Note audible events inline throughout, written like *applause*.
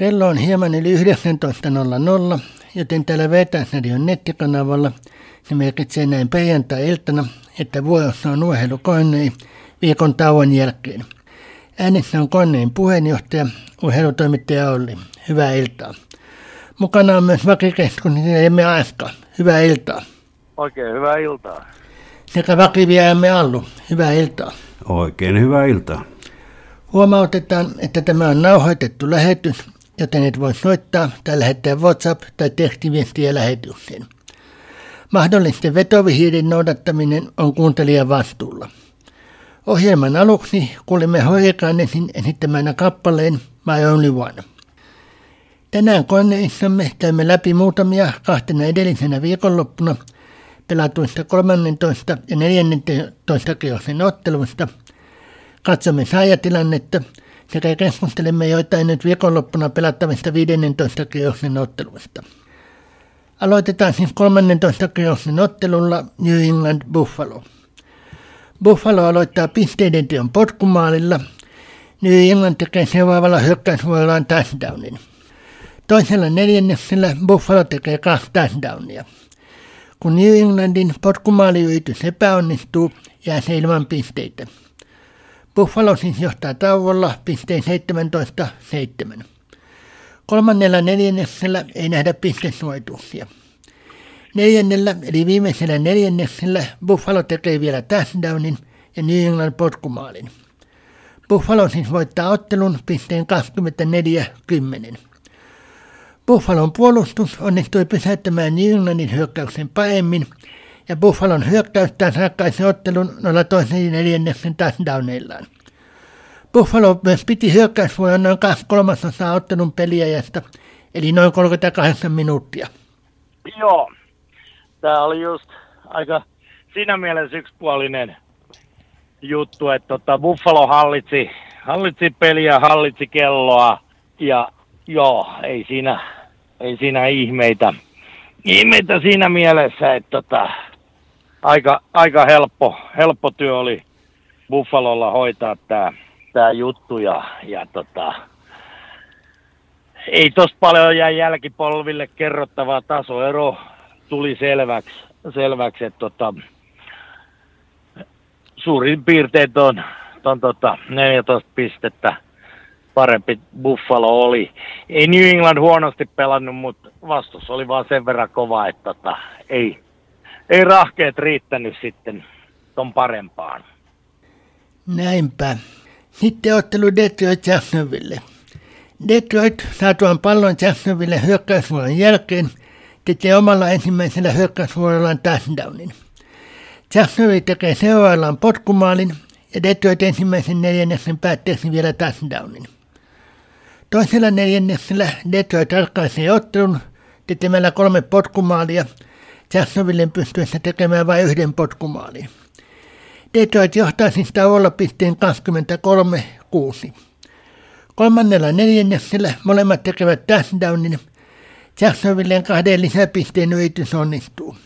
Kello on hieman yli 19.00, joten täällä Vetäisradion nettikanavalla se merkitsee näin perjantai-iltana, että vuorossa on urheilu Kornei viikon tauon jälkeen. Äänessä on Kornein puheenjohtaja, urheilutoimittaja Olli. Hyvää iltaa. Mukana on myös vakikeskustelija Aska. Hyvää iltaa. Oikein hyvää iltaa. Sekä vakivieraamme Allu. Hyvää iltaa. Oikein hyvää iltaa. Huomautetaan, että tämä on nauhoitettu lähetys, joten et voi soittaa tai lähettää WhatsApp- tai tekstiviestiä lähetykseen. Mahdollisten vetovihiiden noudattaminen on kuuntelijan vastuulla. Ohjelman aluksi kuulimme Hurrikanesin esittämänä kappaleen My Only One. Tänään koneissamme käymme läpi muutamia kahtena edellisenä viikonloppuna pelatuista 13 ja 14 kierroksen otteluista. Katsomme saajatilannetta keskustelemme joitain nyt viikonloppuna pelattavista 15 kierroksen otteluista. Aloitetaan siis 13 kierroksen ottelulla New England Buffalo. Buffalo aloittaa pisteiden teon potkumaalilla. New England tekee seuraavalla hyökkäysvuorollaan touchdownin. Toisella neljänneksellä Buffalo tekee kaksi touchdownia. Kun New Englandin potkumaaliyritys epäonnistuu, jää se ilman pisteitä. Buffalo siis johtaa tauolla pisteen 17-7. Kolmannella neljänneksellä ei nähdä pistesuojituksia. Neljännellä eli viimeisellä neljänneksellä Buffalo tekee vielä touchdownin ja New England potkumaalin. Buffalo siis voittaa ottelun pisteen 24-10. Buffalon puolustus onnistui pysäyttämään New Englandin hyökkäyksen paremmin ja Buffalon hyökkäystään ratkaisi ottelun noilla toisen neljänneksen touchdowneillaan. Buffalo myös piti hyökkäysvuoron noin kaksi kolmasosaa ottelun peliajasta, eli noin 38 minuuttia. Joo, tämä oli just aika siinä mielessä yksipuolinen juttu, että tota Buffalo hallitsi, hallitsi peliä, hallitsi kelloa ja joo, ei siinä, ei siinä ihmeitä, ihmeitä siinä mielessä, että tota, aika, aika helppo, helppo työ oli Buffalolla hoitaa tämä tää juttu ja, ja tota, ei tosta paljon jää jälkipolville kerrottavaa tasoero tuli selväksi, selväksi että tota, suurin piirtein on, on tota 14 pistettä parempi Buffalo oli. Ei New England huonosti pelannut, mutta vastus oli vaan sen verran kova, että tota, ei, ei rahkeet riittänyt sitten ton parempaan. Näinpä. Sitten ottelu Detroit Jacksonville. Detroit saatuaan pallon Jacksonville hyökkäysvuoron jälkeen tekee omalla ensimmäisellä hyökkäysvuorollaan touchdownin. Jacksonville tekee seuraavallaan potkumaalin ja Detroit ensimmäisen neljänneksen päätteeksi vielä touchdownin. Toisella neljänneksellä Detroit ratkaisee ottelun tekemällä kolme potkumaalia, Jacksonvillen pystyessä tekemään vain yhden potkumaalin. Detroit johtaa siis tauolla pisteen 23-6. Kolmannella neljänneksellä molemmat tekevät touchdownin. Jacksonvillen kahden lisäpisteen yritys onnistuu.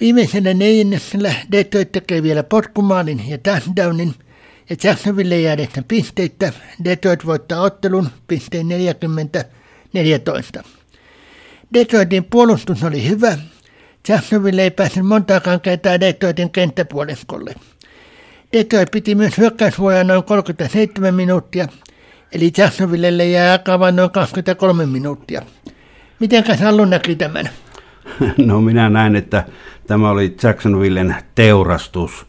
Viimeisellä neljänneksellä Detroit tekee vielä potkumaalin ja touchdownin – ja Jacksonville jäädessä pisteitä Detroit voittaa ottelun pisteen 40-14. Detroitin puolustus oli hyvä. Jacksonville ei päässyt montaakaan kertaa Detroitin kenttäpuoliskolle. Detroit piti myös hyökkäysvuoja noin 37 minuuttia, eli Jacksonvillelle jää aikaa vain noin 23 minuuttia. Miten Sallu näki tämän? *laughs* No minä näin, että tämä oli Jacksonvillen teurastus –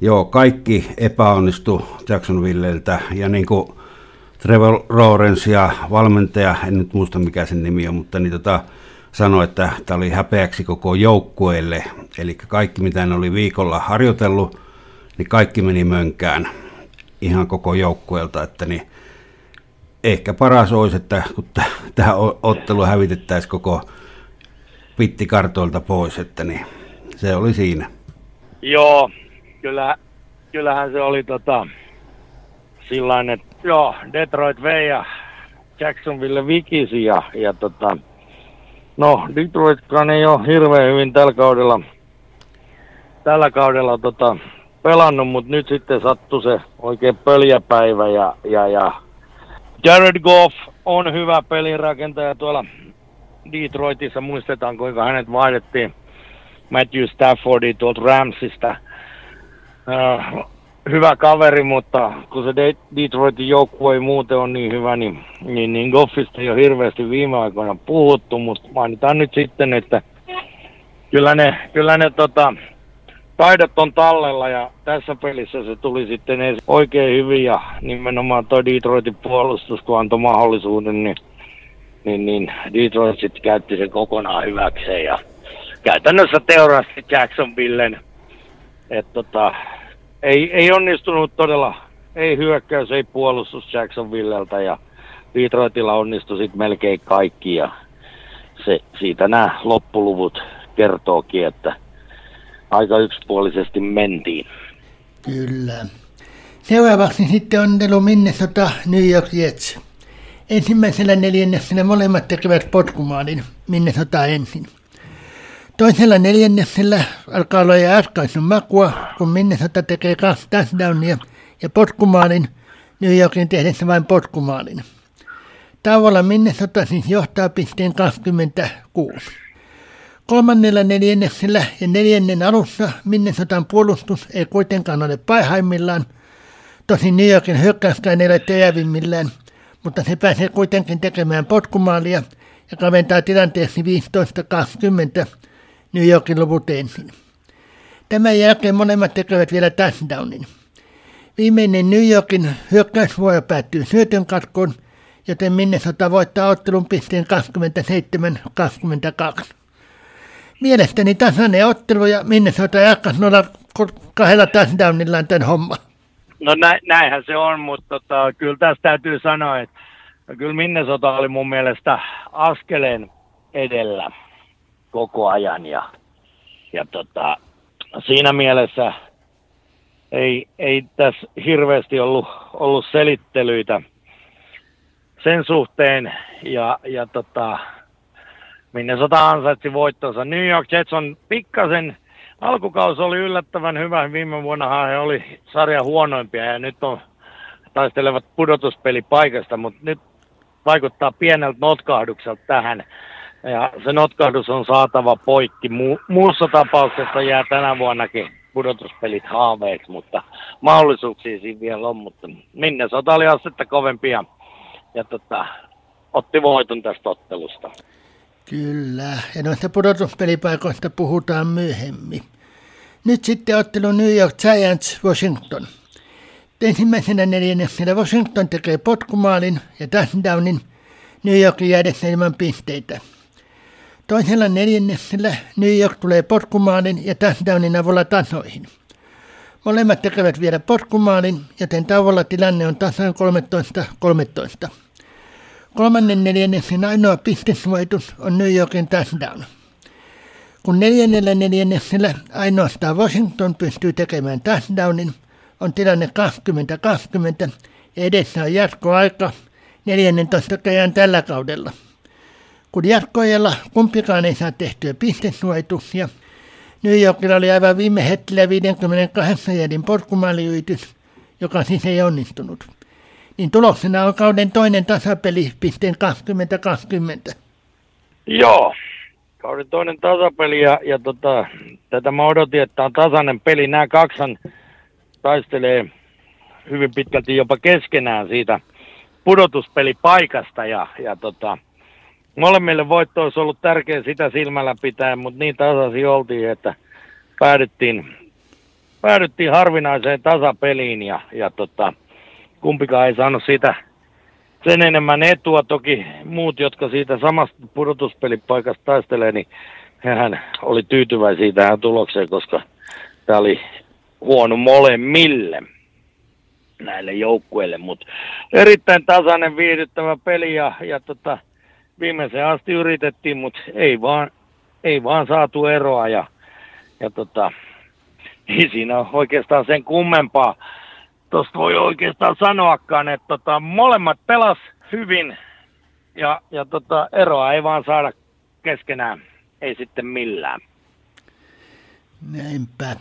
Joo, kaikki epäonnistui Jacksonvilleltä ja niin kuin Trevor Lawrence ja valmentaja, en nyt muista mikä sen nimi on, mutta niin tota, sanoi, että tämä oli häpeäksi koko joukkueelle. Eli kaikki mitä ne oli viikolla harjoitellut, niin kaikki meni mönkään ihan koko joukkueelta, että niin ehkä paras olisi, että kun tämä ottelu hävitettäisiin koko pittikartoilta pois, että niin se oli siinä. Joo, kyllä, kyllähän se oli tota, sillain, että joo, Detroit vei ja Jacksonville vikisi ja, ja tota, no Detroitkaan ei ole hirveän hyvin tällä kaudella, tällä kaudella tota, pelannut, mutta nyt sitten sattui se oikein pöljäpäivä ja, ja, ja Jared Goff on hyvä pelirakentaja tuolla Detroitissa. Muistetaan, kuinka hänet vaihdettiin Matthew Staffordi tuolta Ramsista. Uh, hyvä kaveri, mutta kun se Detroitin joukkue ei muuten ole niin hyvä, niin, niin, niin Goffista ei ole hirveästi viime aikoina puhuttu, mutta mainitaan nyt sitten, että kyllä ne, kyllä ne tota, taidot on tallella ja tässä pelissä se tuli sitten oikein hyvin ja nimenomaan tuo Detroitin puolustus, kun antoi mahdollisuuden, niin, niin, niin Detroit sitten käytti sen kokonaan hyväkseen ja käytännössä teurasti Jacksonvillen. että tota, ei, ei onnistunut todella, ei hyökkäys, ei puolustus Jacksonvilleltä ja Detroitilla onnistui sitten melkein kaikki ja se, siitä nämä loppuluvut kertookin, että aika yksipuolisesti mentiin. Kyllä. Seuraavaksi sitten on Minnesota New York Jets. Ensimmäisellä neljänneksellä molemmat tekevät potkumaalin Minnesota ensin. Toisella neljänneksellä alkaa olla jo äskaisun makua, kun Minnesota tekee kaksi touchdownia ja potkumaalin New Yorkin tehdessä vain potkumaalin. Tauolla Minnesota siis johtaa pisteen 26. Kolmannella neljänneksellä ja neljännen alussa Minnesotan puolustus ei kuitenkaan ole paihaimmillaan. Tosin New Yorkin hyökkäyskään ei ole terävimmillään, mutta se pääsee kuitenkin tekemään potkumaalia ja kaventaa tilanteeksi 15-20 New Yorkin luvut ensin. Tämän jälkeen molemmat tekevät vielä touchdownin. Viimeinen New Yorkin hyökkäysvuoro päättyy syötön katkoon, joten Minnesota voittaa ottelun pisteen 27-22. Mielestäni tasainen ottelu ja Minnesota jatkaisi noilla kahdella touchdownillaan tämän homma. No nä, näinhän se on, mutta tota, kyllä tässä täytyy sanoa, että kyllä Minnesota oli mun mielestä askeleen edellä koko ajan ja, ja tota, siinä mielessä ei, ei tässä hirveästi ollut, ollut selittelyitä sen suhteen ja, ja tota, Minnesota ansaitsi voittonsa. New York Jets on pikkasen, alkukausi oli yllättävän hyvä. Viime vuonna he oli sarjan huonoimpia ja nyt on taistelevat pudotuspelipaikasta, mutta nyt vaikuttaa pieneltä notkahdukselta tähän. Ja se notkahdus on saatava poikki. Mu- muussa tapauksessa jää tänä vuonnakin pudotuspelit haaveeksi, mutta mahdollisuuksia siinä vielä on. Mutta Minnesota oli astetta kovempia ja tota, otti voiton tästä ottelusta. Kyllä, ja noista pudotuspelipaikoista puhutaan myöhemmin. Nyt sitten ottelu New York Giants Washington. Ensimmäisenä neljänneksellä Washington tekee potkumaalin ja touchdownin New Yorkin jäädessä ilman pisteitä. Toisella neljänneksellä New York tulee potkumaalin ja touchdownin avulla tasoihin. Molemmat tekevät vielä potkumaalin, joten tauolla tilanne on tasan 13-13. Kolmannen neljänneksen ainoa pistesuojitus on New Yorkin touchdown. Kun neljännellä neljänneksellä ainoastaan Washington pystyy tekemään touchdownin, on tilanne 20-20 ja edessä on jatkoaika 14 käjän tällä kaudella. Kun jatkoajalla kumpikaan ei saa tehtyä pistesuojituksia, New Yorkilla oli aivan viime hetkellä 58 jädin porkkumaaliyritys, joka siis ei onnistunut niin tuloksena on kauden toinen tasapeli pisteen 20-20. Joo, kauden toinen tasapeli ja, ja tota, tätä mä odotin, että on tasainen peli. Nämä kaksan taistelee hyvin pitkälti jopa keskenään siitä pudotuspelipaikasta ja, ja tota, molemmille voitto olisi ollut tärkeä sitä silmällä pitää, mutta niin tasasi oltiin, että päädyttiin, päädyttiin harvinaiseen tasapeliin ja, ja tota, kumpikaan ei saanut siitä sen enemmän etua. Toki muut, jotka siitä samasta pudotuspelipaikasta taistelee, niin hän oli tyytyväisiä tähän tulokseen, koska tämä oli huono molemmille näille joukkueille, mutta erittäin tasainen viihdyttävä peli ja, ja tota, viimeiseen asti yritettiin, mutta ei vaan, ei vaan saatu eroa ja, ja tota, *laughs* ei siinä ole oikeastaan sen kummempaa tuosta voi oikeastaan sanoakaan, että tota, molemmat pelas hyvin ja, ja tota, eroa ei vaan saada keskenään, ei sitten millään. Näinpä.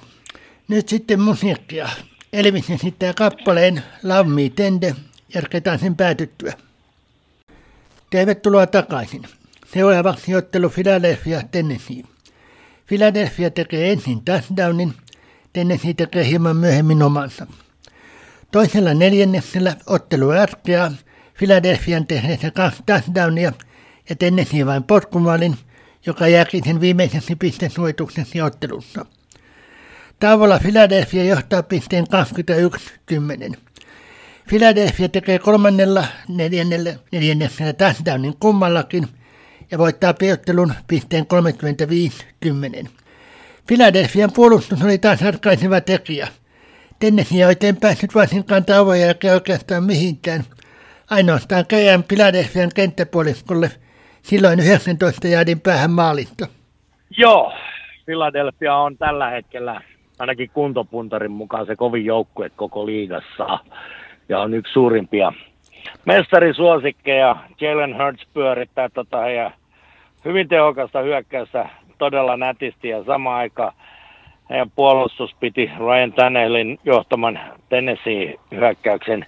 Nyt sitten musiikkia. Elvis sitten kappaleen Love Me Tende. Jatketaan sen päätyttyä. Tervetuloa takaisin. Seuraavaksi ottelu Philadelphia Tennessee. Philadelphia tekee ensin touchdownin, Tennessee tekee hieman myöhemmin omansa. Toisella neljänneksellä ottelu ratkeaa Philadelphian tehneessä kaksi touchdownia ja Tennessee vain potkumaalin, joka jääkin sen viimeiseksi pistesuojitukseksi ottelussa. Tauolla Philadelphia johtaa pisteen 21-10. Philadelphia tekee kolmannella neljännellä neljänneksellä touchdownin kummallakin ja voittaa piottelun pisteen 35-10. Philadelphian puolustus oli taas ratkaiseva tekijä. Tennessee ei oikein päässyt varsinkaan tauon jälkeen oikeastaan mihinkään. Ainoastaan käjään Philadelphian kenttäpuoliskolle silloin 19 jaadin päähän maalista. Joo, Philadelphia on tällä hetkellä ainakin kuntopuntarin mukaan se kovin joukkue koko liigassa ja on yksi suurimpia mestarisuosikkeja. Jalen Hurts pyörittää tota ja hyvin tehokasta hyökkäystä todella nätisti ja sama aika heidän puolustus piti Ryan Tannehillin johtaman Tennessee-hyökkäyksen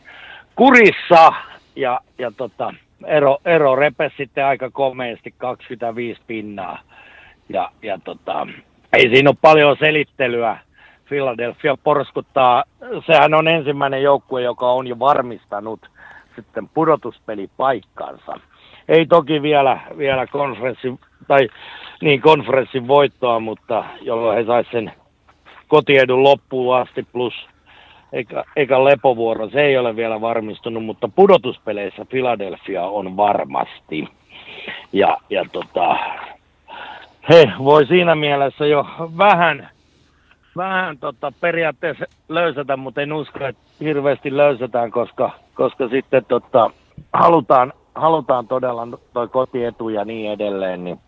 kurissa ja, ja tota, ero, ero repesi sitten aika komeasti 25 pinnaa. Ja, ja tota, ei siinä ole paljon selittelyä. Philadelphia porskuttaa, sehän on ensimmäinen joukkue, joka on jo varmistanut sitten pudotuspelipaikkansa. Ei toki vielä, vielä konferenssin, tai niin konferenssin voittoa, mutta jolloin he saisivat sen kotiedun loppuun asti plus eikä, eikä lepovuoro, se ei ole vielä varmistunut, mutta pudotuspeleissä Philadelphia on varmasti. Ja, ja tota, he voi siinä mielessä jo vähän, vähän tota, periaatteessa löysätä, mutta en usko, että hirveästi löysätään, koska, koska sitten tota, halutaan, halutaan todella toi kotietu ja niin edelleen, niin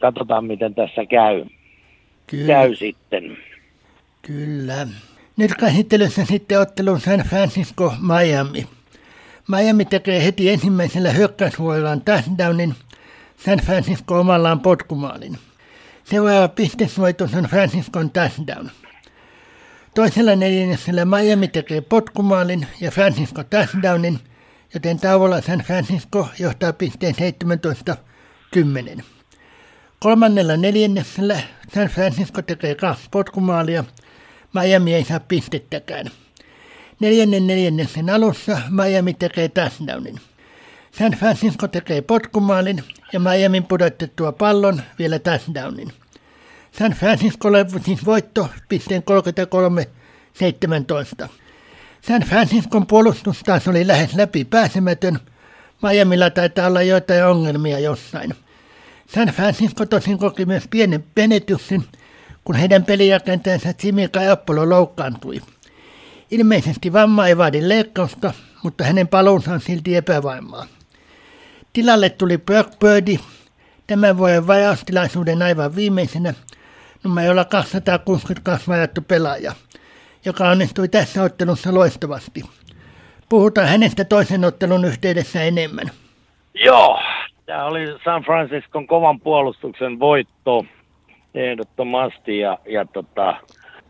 katsotaan miten tässä käy. Kyllä. Käy sitten. Kyllä. Nyt käsittelyssä sitten ottelun San Francisco Miami. Miami tekee heti ensimmäisellä hyökkäysvuorollaan touchdownin, San Francisco omallaan potkumaalin. Seuraava pistesuojitus on Franciscon touchdown. Toisella neljänneksellä Miami tekee potkumaalin ja Francisco touchdownin, joten tauolla San Francisco johtaa pisteen 17-10. Kolmannella neljänneksellä San Francisco tekee kaksi potkumaalia – Miami ei saa pistettäkään. Neljännen neljänneksen alussa Miami tekee touchdownin. San Francisco tekee potkumaalin ja Miamin pudotettua pallon vielä touchdownin. San Francisco siis voitto pisteen 33-17. San Franciscon puolustus taas oli lähes läpi pääsemätön. Miamilla taitaa olla joitain ongelmia jossain. San Francisco tosin koki myös pienen menetyksen – kun heidän pelirakentajansa Jimmy Garoppolo loukkaantui. Ilmeisesti vamma ei vaadi leikkausta, mutta hänen paluunsa on silti epävarmaa. Tilalle tuli Brock Birdie, tämän vuoden vajaustilaisuuden aivan viimeisenä, numero 262 varattu pelaaja, joka onnistui tässä ottelussa loistavasti. Puhutaan hänestä toisen ottelun yhteydessä enemmän. Joo, tämä oli San Franciscon kovan puolustuksen voitto ehdottomasti. Ja, ja tota,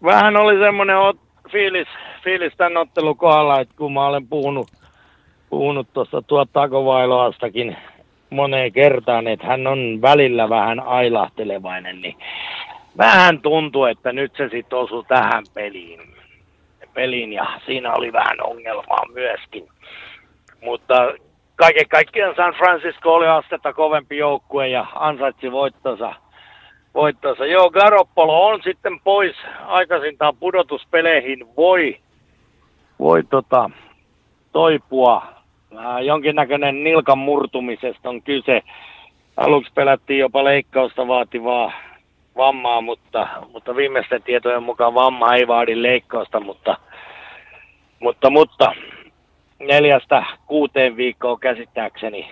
vähän oli semmoinen fiilis, fiilis tämän ottelun kohdalla, että kun mä olen puhunut, puhunut tuosta tuota Takovailoastakin moneen kertaan, että hän on välillä vähän ailahtelevainen, niin vähän tuntuu, että nyt se sitten osui tähän peliin. peliin ja siinä oli vähän ongelmaa myöskin. Mutta kaiken kaikkiaan San Francisco oli astetta kovempi joukkue ja ansaitsi voittonsa – voittonsa. Joo, Garoppolo on sitten pois aikaisintaan pudotuspeleihin. Voi, voi tota, toipua. Äh, jonkinnäköinen nilkan murtumisesta on kyse. Aluksi pelättiin jopa leikkausta vaativaa vammaa, mutta, mutta viimeisten tietojen mukaan vamma ei vaadi leikkausta, mutta, mutta, mutta neljästä kuuteen viikkoa käsittääkseni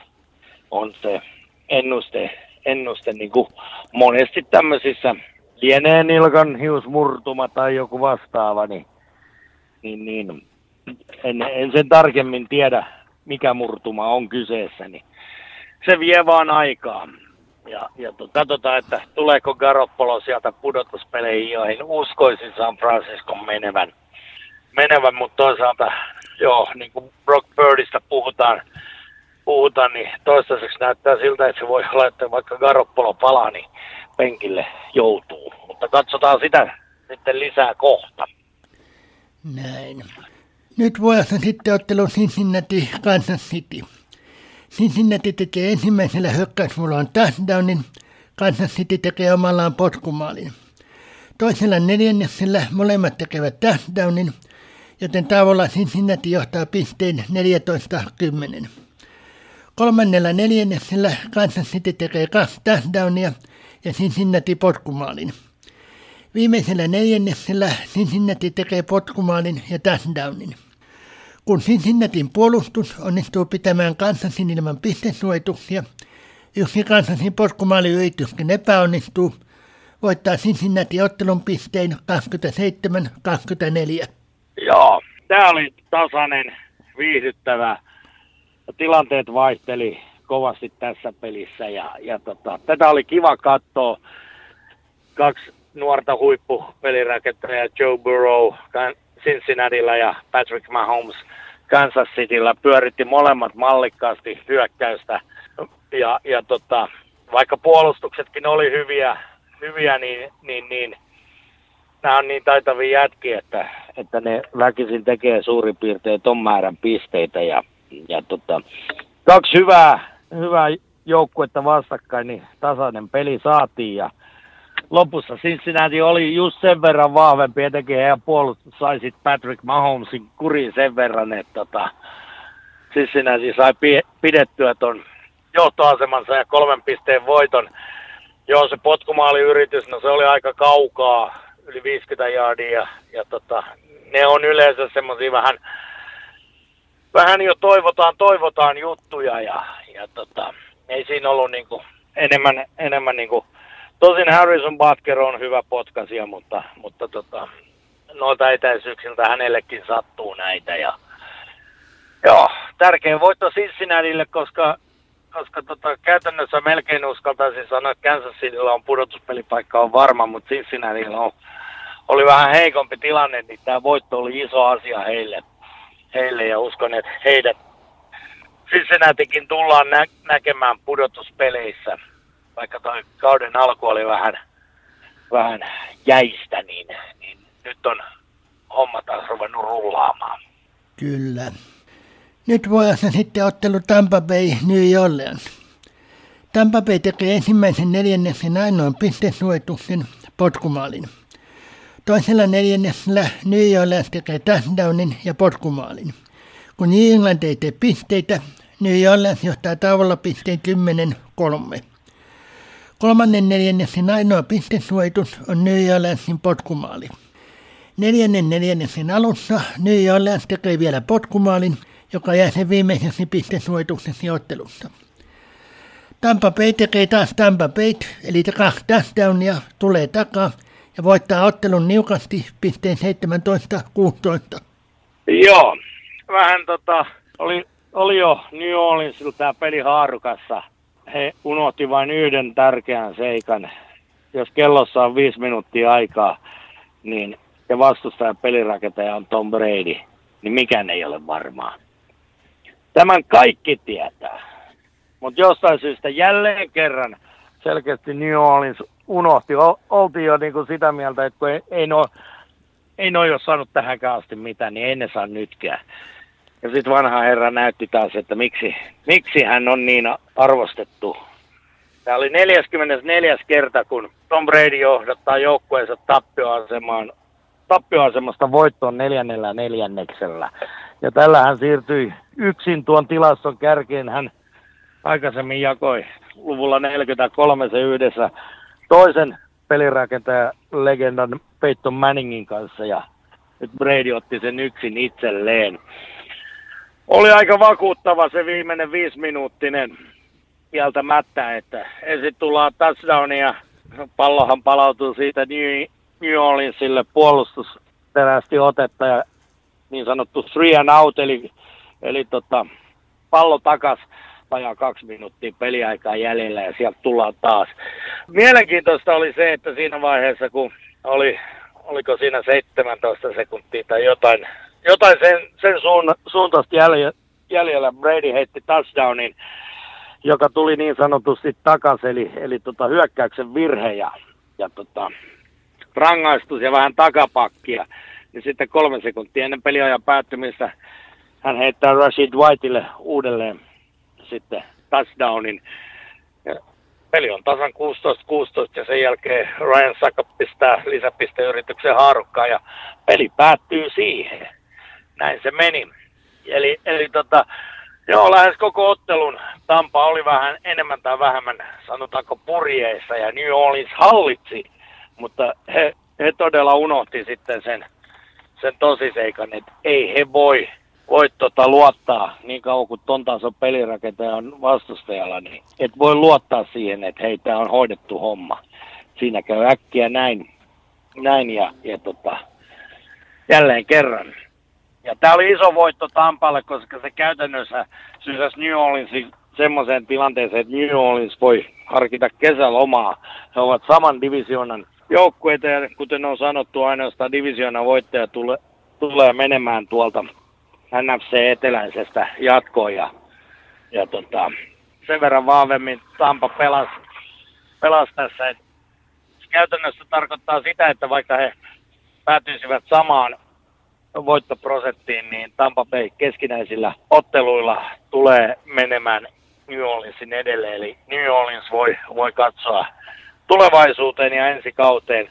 on se ennuste ennuste niin kuin monesti tämmöisissä lienee nilkan hiusmurtuma tai joku vastaava, niin, niin, niin en, en, sen tarkemmin tiedä, mikä murtuma on kyseessä, niin se vie vaan aikaa. Ja, ja to, katsotaan, että tuleeko Garoppolo sieltä pudotuspeleihin, joihin uskoisin San Francisco menevän. menevän mutta toisaalta, joo, niin kuin Brock Birdista puhutaan, puhuta, niin toistaiseksi näyttää siltä, että se voi olla, että vaikka Garoppolo palaa, niin penkille joutuu. Mutta katsotaan sitä sitten lisää kohta. Näin. Nyt vuodessa sitten ottelu Cincinnati Kansas City. Cincinnati tekee ensimmäisellä hyökkäysvuorolla touchdownin, Kansas City tekee omallaan potkumaalin. Toisella neljänneksellä molemmat tekevät touchdownin, joten tauolla Cincinnati johtaa pisteen 14-10. Kolmannella neljänneksellä Kansas City tekee kaksi touchdownia ja Cincinnati potkumaalin. Viimeisellä neljänneksellä Cincinnati tekee potkumaalin ja touchdownin. Kun Cincinnatin puolustus onnistuu pitämään Kansasin ilman pistesuojituksia, yksi Kansasin potkumaaliyrityskin epäonnistuu, voittaa Cincinnati ottelun pistein 27-24. Joo, tämä oli tasainen, viihdyttävä. Tilanteet vaihteli kovasti tässä pelissä ja, ja tota, tätä oli kiva katsoa. Kaksi nuorta huippupelirakentajaa, Joe Burrow Cincinnatilla ja Patrick Mahomes Kansas Cityllä pyöritti molemmat mallikkaasti hyökkäystä. Ja, ja tota, vaikka puolustuksetkin oli hyviä, hyviä niin, niin, niin nämä on niin taitavia jätkiä, että, että ne väkisin tekee suurin piirtein ton määrän pisteitä. Ja, ja tota, kaksi hyvää, hyvää joukkuetta vastakkain, niin tasainen peli saatiin. Ja lopussa Cincinnati oli just sen verran vahvempi, etenkin heidän puolustus sai sit Patrick Mahomesin kuriin sen verran, että tota, Cincinnati sai pidettyä ton johtoasemansa ja kolmen pisteen voiton. Joo, se potkumaaliyritys, no se oli aika kaukaa, yli 50 jardia, ja, ja tota, ne on yleensä semmoisia vähän, vähän jo toivotaan, toivotaan juttuja, ja, ja tota, ei siinä ollut niinku enemmän, enemmän niinku Tosin Harrison Butker on hyvä potkasia, mutta, mutta tota, noilta etäisyyksiltä hänellekin sattuu näitä. Ja, joo, tärkein voitto Cincinnatille, koska, koska tota, käytännössä melkein uskaltaisin sanoa, että Kansas Cityllä on pudotuspelipaikka on varma, mutta Cincinnatilla on, oli vähän heikompi tilanne, niin tämä voitto oli iso asia heille. heille ja uskon, että heidät Cincinnatikin tullaan nä- näkemään pudotuspeleissä vaikka toi kauden alku oli vähän, vähän jäistä, niin, niin nyt on homma taas ruvennut rullaamaan. Kyllä. Nyt voidaan sitten ottelu Tampa Bay New Orleans. Tampa Bay tekee ensimmäisen neljänneksen ainoan pistesuojituksen potkumaalin. Toisella neljänneksellä New Orleans tekee touchdownin ja potkumaalin. Kun New England ei tee pisteitä, New Orleans johtaa tauolla pisteen 10-3. Kolmannen neljänneksen ainoa pistesuojitus on New Orleansin potkumaali. Neljännen neljänneksen alussa New Orleans tekee vielä potkumaalin, joka jää sen viimeiseksi pistesuojitukseksi ottelussa. Tampa Bay tekee taas Tampa Bay, eli kaksi touchdownia, tulee takaa ja voittaa ottelun niukasti pisteen 17-16. Joo, vähän tota, oli, oli jo New Orleansilta tämä peli haarukassa – he unohti vain yhden tärkeän seikan. Jos kellossa on viisi minuuttia aikaa, niin ja vastustajan pelirakentaja on Tom Brady, niin mikään ei ole varmaa. Tämän kaikki tietää. Mutta jostain syystä jälleen kerran selkeästi New Orleans unohti. Oltiin jo niinku sitä mieltä, että kun ei, ei, no, ei no ole saanut tähänkään asti mitään, niin ei ne saa nytkään. Ja sitten vanha herra näytti taas, että miksi, miksi hän on niin arvostettu. Tämä oli 44. kerta, kun Tom Brady johdattaa joukkueensa tappioasemaan, tappioasemasta voittoon neljännellä neljänneksellä. Ja tällä hän siirtyi yksin tuon tilaston kärkeen. Hän aikaisemmin jakoi luvulla 43 se yhdessä toisen pelirakentaja legendan Peyton Manningin kanssa ja nyt Brady otti sen yksin itselleen oli aika vakuuttava se viimeinen viisiminuuttinen kieltämättä, että ensin tullaan touchdownia, pallohan palautuu siitä New, New Orleansille puolustusterästi otetta ja niin sanottu three and out, eli, eli tota, pallo takas vajaa kaksi minuuttia peliaikaa jäljellä ja sieltä tullaan taas. Mielenkiintoista oli se, että siinä vaiheessa kun oli, oliko siinä 17 sekuntia tai jotain jotain sen, sen suun, suuntaista jäljellä, jäljellä. Brady heitti touchdownin, joka tuli niin sanotusti takaisin, eli, eli tota, hyökkäyksen virhe ja, ja tota, rangaistus ja vähän takapakkia. Niin sitten kolme sekuntia ennen peliajan päättymistä hän heittää Rashid Whiteille uudelleen sitten touchdownin. Ja peli on tasan 16-16 ja sen jälkeen Ryan Saka pistää lisäpisteyrityksen haarukkaan ja peli päättyy siihen. Näin se meni. Eli, eli tota, joo, lähes koko ottelun Tampa oli vähän enemmän tai vähemmän, sanotaanko purjeissa ja New Orleans hallitsi, mutta he, he todella unohti sitten sen, sen tosiseikan, että ei he voi voi tota luottaa niin kauan kuin ton tason pelirakentaja on vastustajalla, niin et voi luottaa siihen, että hei, on hoidettu homma. Siinä käy äkkiä näin, näin ja, ja tota, jälleen kerran. Ja tämä oli iso voitto Tampalle, koska se käytännössä sysäsi New Orleansin semmoiseen tilanteeseen, että New Orleans voi harkita kesälomaa. He ovat saman divisionan joukkueita ja kuten on sanottu, ainoastaan divisioonan voittaja tule, tulee menemään tuolta NFC eteläisestä jatkoon ja, ja tota, sen verran vahvemmin Tampa pelasi, pelasi tässä. Et käytännössä tarkoittaa sitä, että vaikka he päätyisivät samaan voittoprosenttiin, niin Tampa Bay keskinäisillä otteluilla tulee menemään New Orleansin edelleen. Eli New Orleans voi, voi katsoa tulevaisuuteen ja ensi kauteen.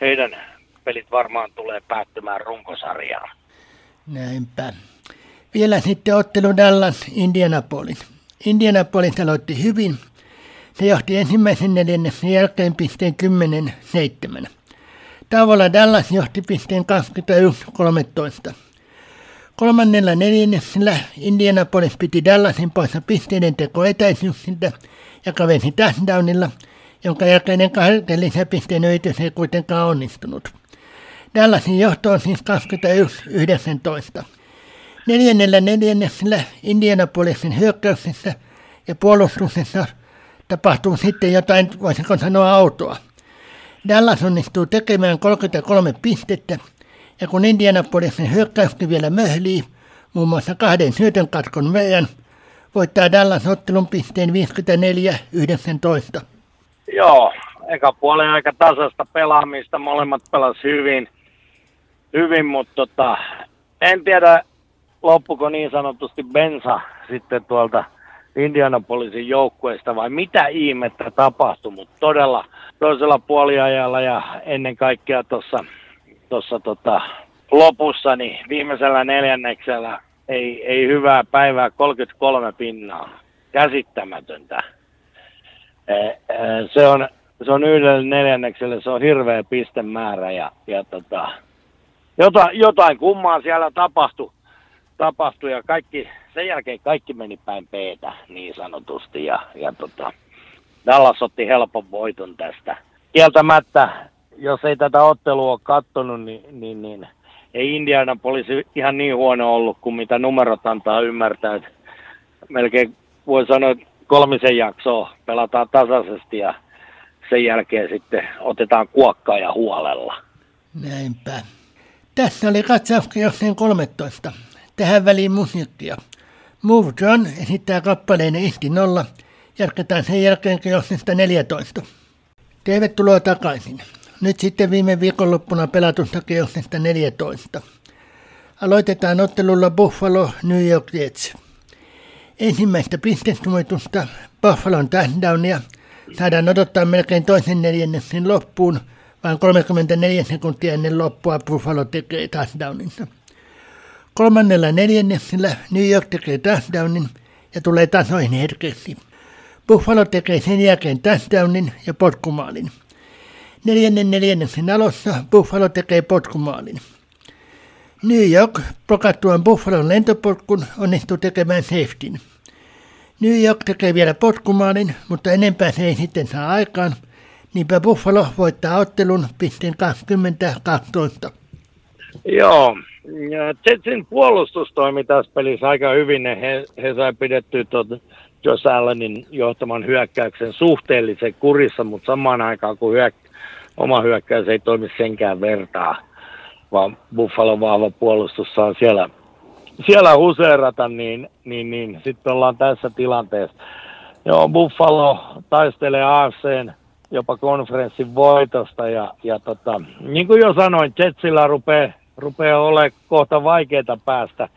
Heidän pelit varmaan tulee päättymään runkosarjaan. Näinpä. Vielä sitten ottelu Dallas Indianapolis. Indianapolis aloitti hyvin. Se johti ensimmäisen neljänneksen jälkeen pisteen 10-7. Tauolla Dallas johti pisteen 21-13. Kolmannella neljänneksellä Indianapolis piti Dallasin poissa pisteiden teko etäisyyksiltä ja kavensi touchdownilla, jonka jälkeinen kahden lisäpisteen yritys ei kuitenkaan onnistunut. Dallasin johto on siis 21-19. Neljännellä neljänneksellä Indianapolisin hyökkäyksessä ja puolustuksessa tapahtuu sitten jotain, voisiko sanoa autoa. Dallas onnistuu tekemään 33 pistettä, ja kun Indianapolisin hyökkäyskin vielä möhlii, muun muassa kahden syötön katkon meidän, voittaa Dallas ottelun pisteen 54-19. Joo, eka puolen aika tasasta pelaamista, molemmat pelas hyvin, hyvin mutta tota, en tiedä loppuko niin sanotusti bensa sitten tuolta Indianapolisin joukkueesta vai mitä ihmettä tapahtui, mutta todella toisella puoliajalla ja ennen kaikkea tuossa tossa tota, lopussa, niin viimeisellä neljänneksellä ei, ei hyvää päivää, 33 pinnaa. Käsittämätöntä. E, e, se on, se on yhdelle neljännekselle, se on hirveä pistemäärä ja, ja tota, jotain, jotain kummaa siellä tapahtui tapahtui ja kaikki, sen jälkeen kaikki meni päin peetä niin sanotusti ja, ja tota, Dallas otti helpon voiton tästä. Kieltämättä, jos ei tätä ottelua ole kattonut, niin, niin, niin ei Indiana poliisi ihan niin huono ollut kuin mitä numerot antaa ymmärtää. Että melkein voi sanoa, että kolmisen jaksoa pelataan tasaisesti ja sen jälkeen sitten otetaan kuokkaa ja huolella. Näinpä. Tässä oli katsauskin 13 tähän väliin musiikkia. Move John esittää kappaleen Ihti nolla. Jatketaan sen jälkeen kiossista 14. Tervetuloa takaisin. Nyt sitten viime viikonloppuna pelatusta kiossista 14. Aloitetaan ottelulla Buffalo New York Jets. Ensimmäistä pistesuojitusta Buffalon touchdownia saadaan odottaa melkein toisen neljänneksen loppuun, vaan 34 sekuntia ennen loppua Buffalo tekee touchdowninsa. Kolmannella neljänneksellä New York tekee touchdownin ja tulee tasoihin hetkeksi. Buffalo tekee sen jälkeen touchdownin ja potkumaalin. Neljännen neljänneksen alussa Buffalo tekee potkumaalin. New York blokattuaan Buffalon lentopotkun onnistuu tekemään safetyn. New York tekee vielä potkumaalin, mutta enempää se ei sitten saa aikaan. Niinpä Buffalo voittaa ottelun pisteen 20-12. Joo, puolustus toimi tässä pelissä aika hyvin. He, he sai pidettyä tuota Josh Allenin johtaman hyökkäyksen suhteellisen kurissa, mutta samaan aikaan kun hyök, oma hyökkäys ei toimi senkään vertaa, vaan Buffalo vahva puolustus saa siellä siellä huseerata, niin, niin, niin sitten ollaan tässä tilanteessa. Joo, Buffalo taistelee AFCn jopa konferenssin voitosta ja, ja tota, niin kuin jo sanoin, Jetsillä rupeaa, rupeaa olemaan kohta vaikeaa päästä,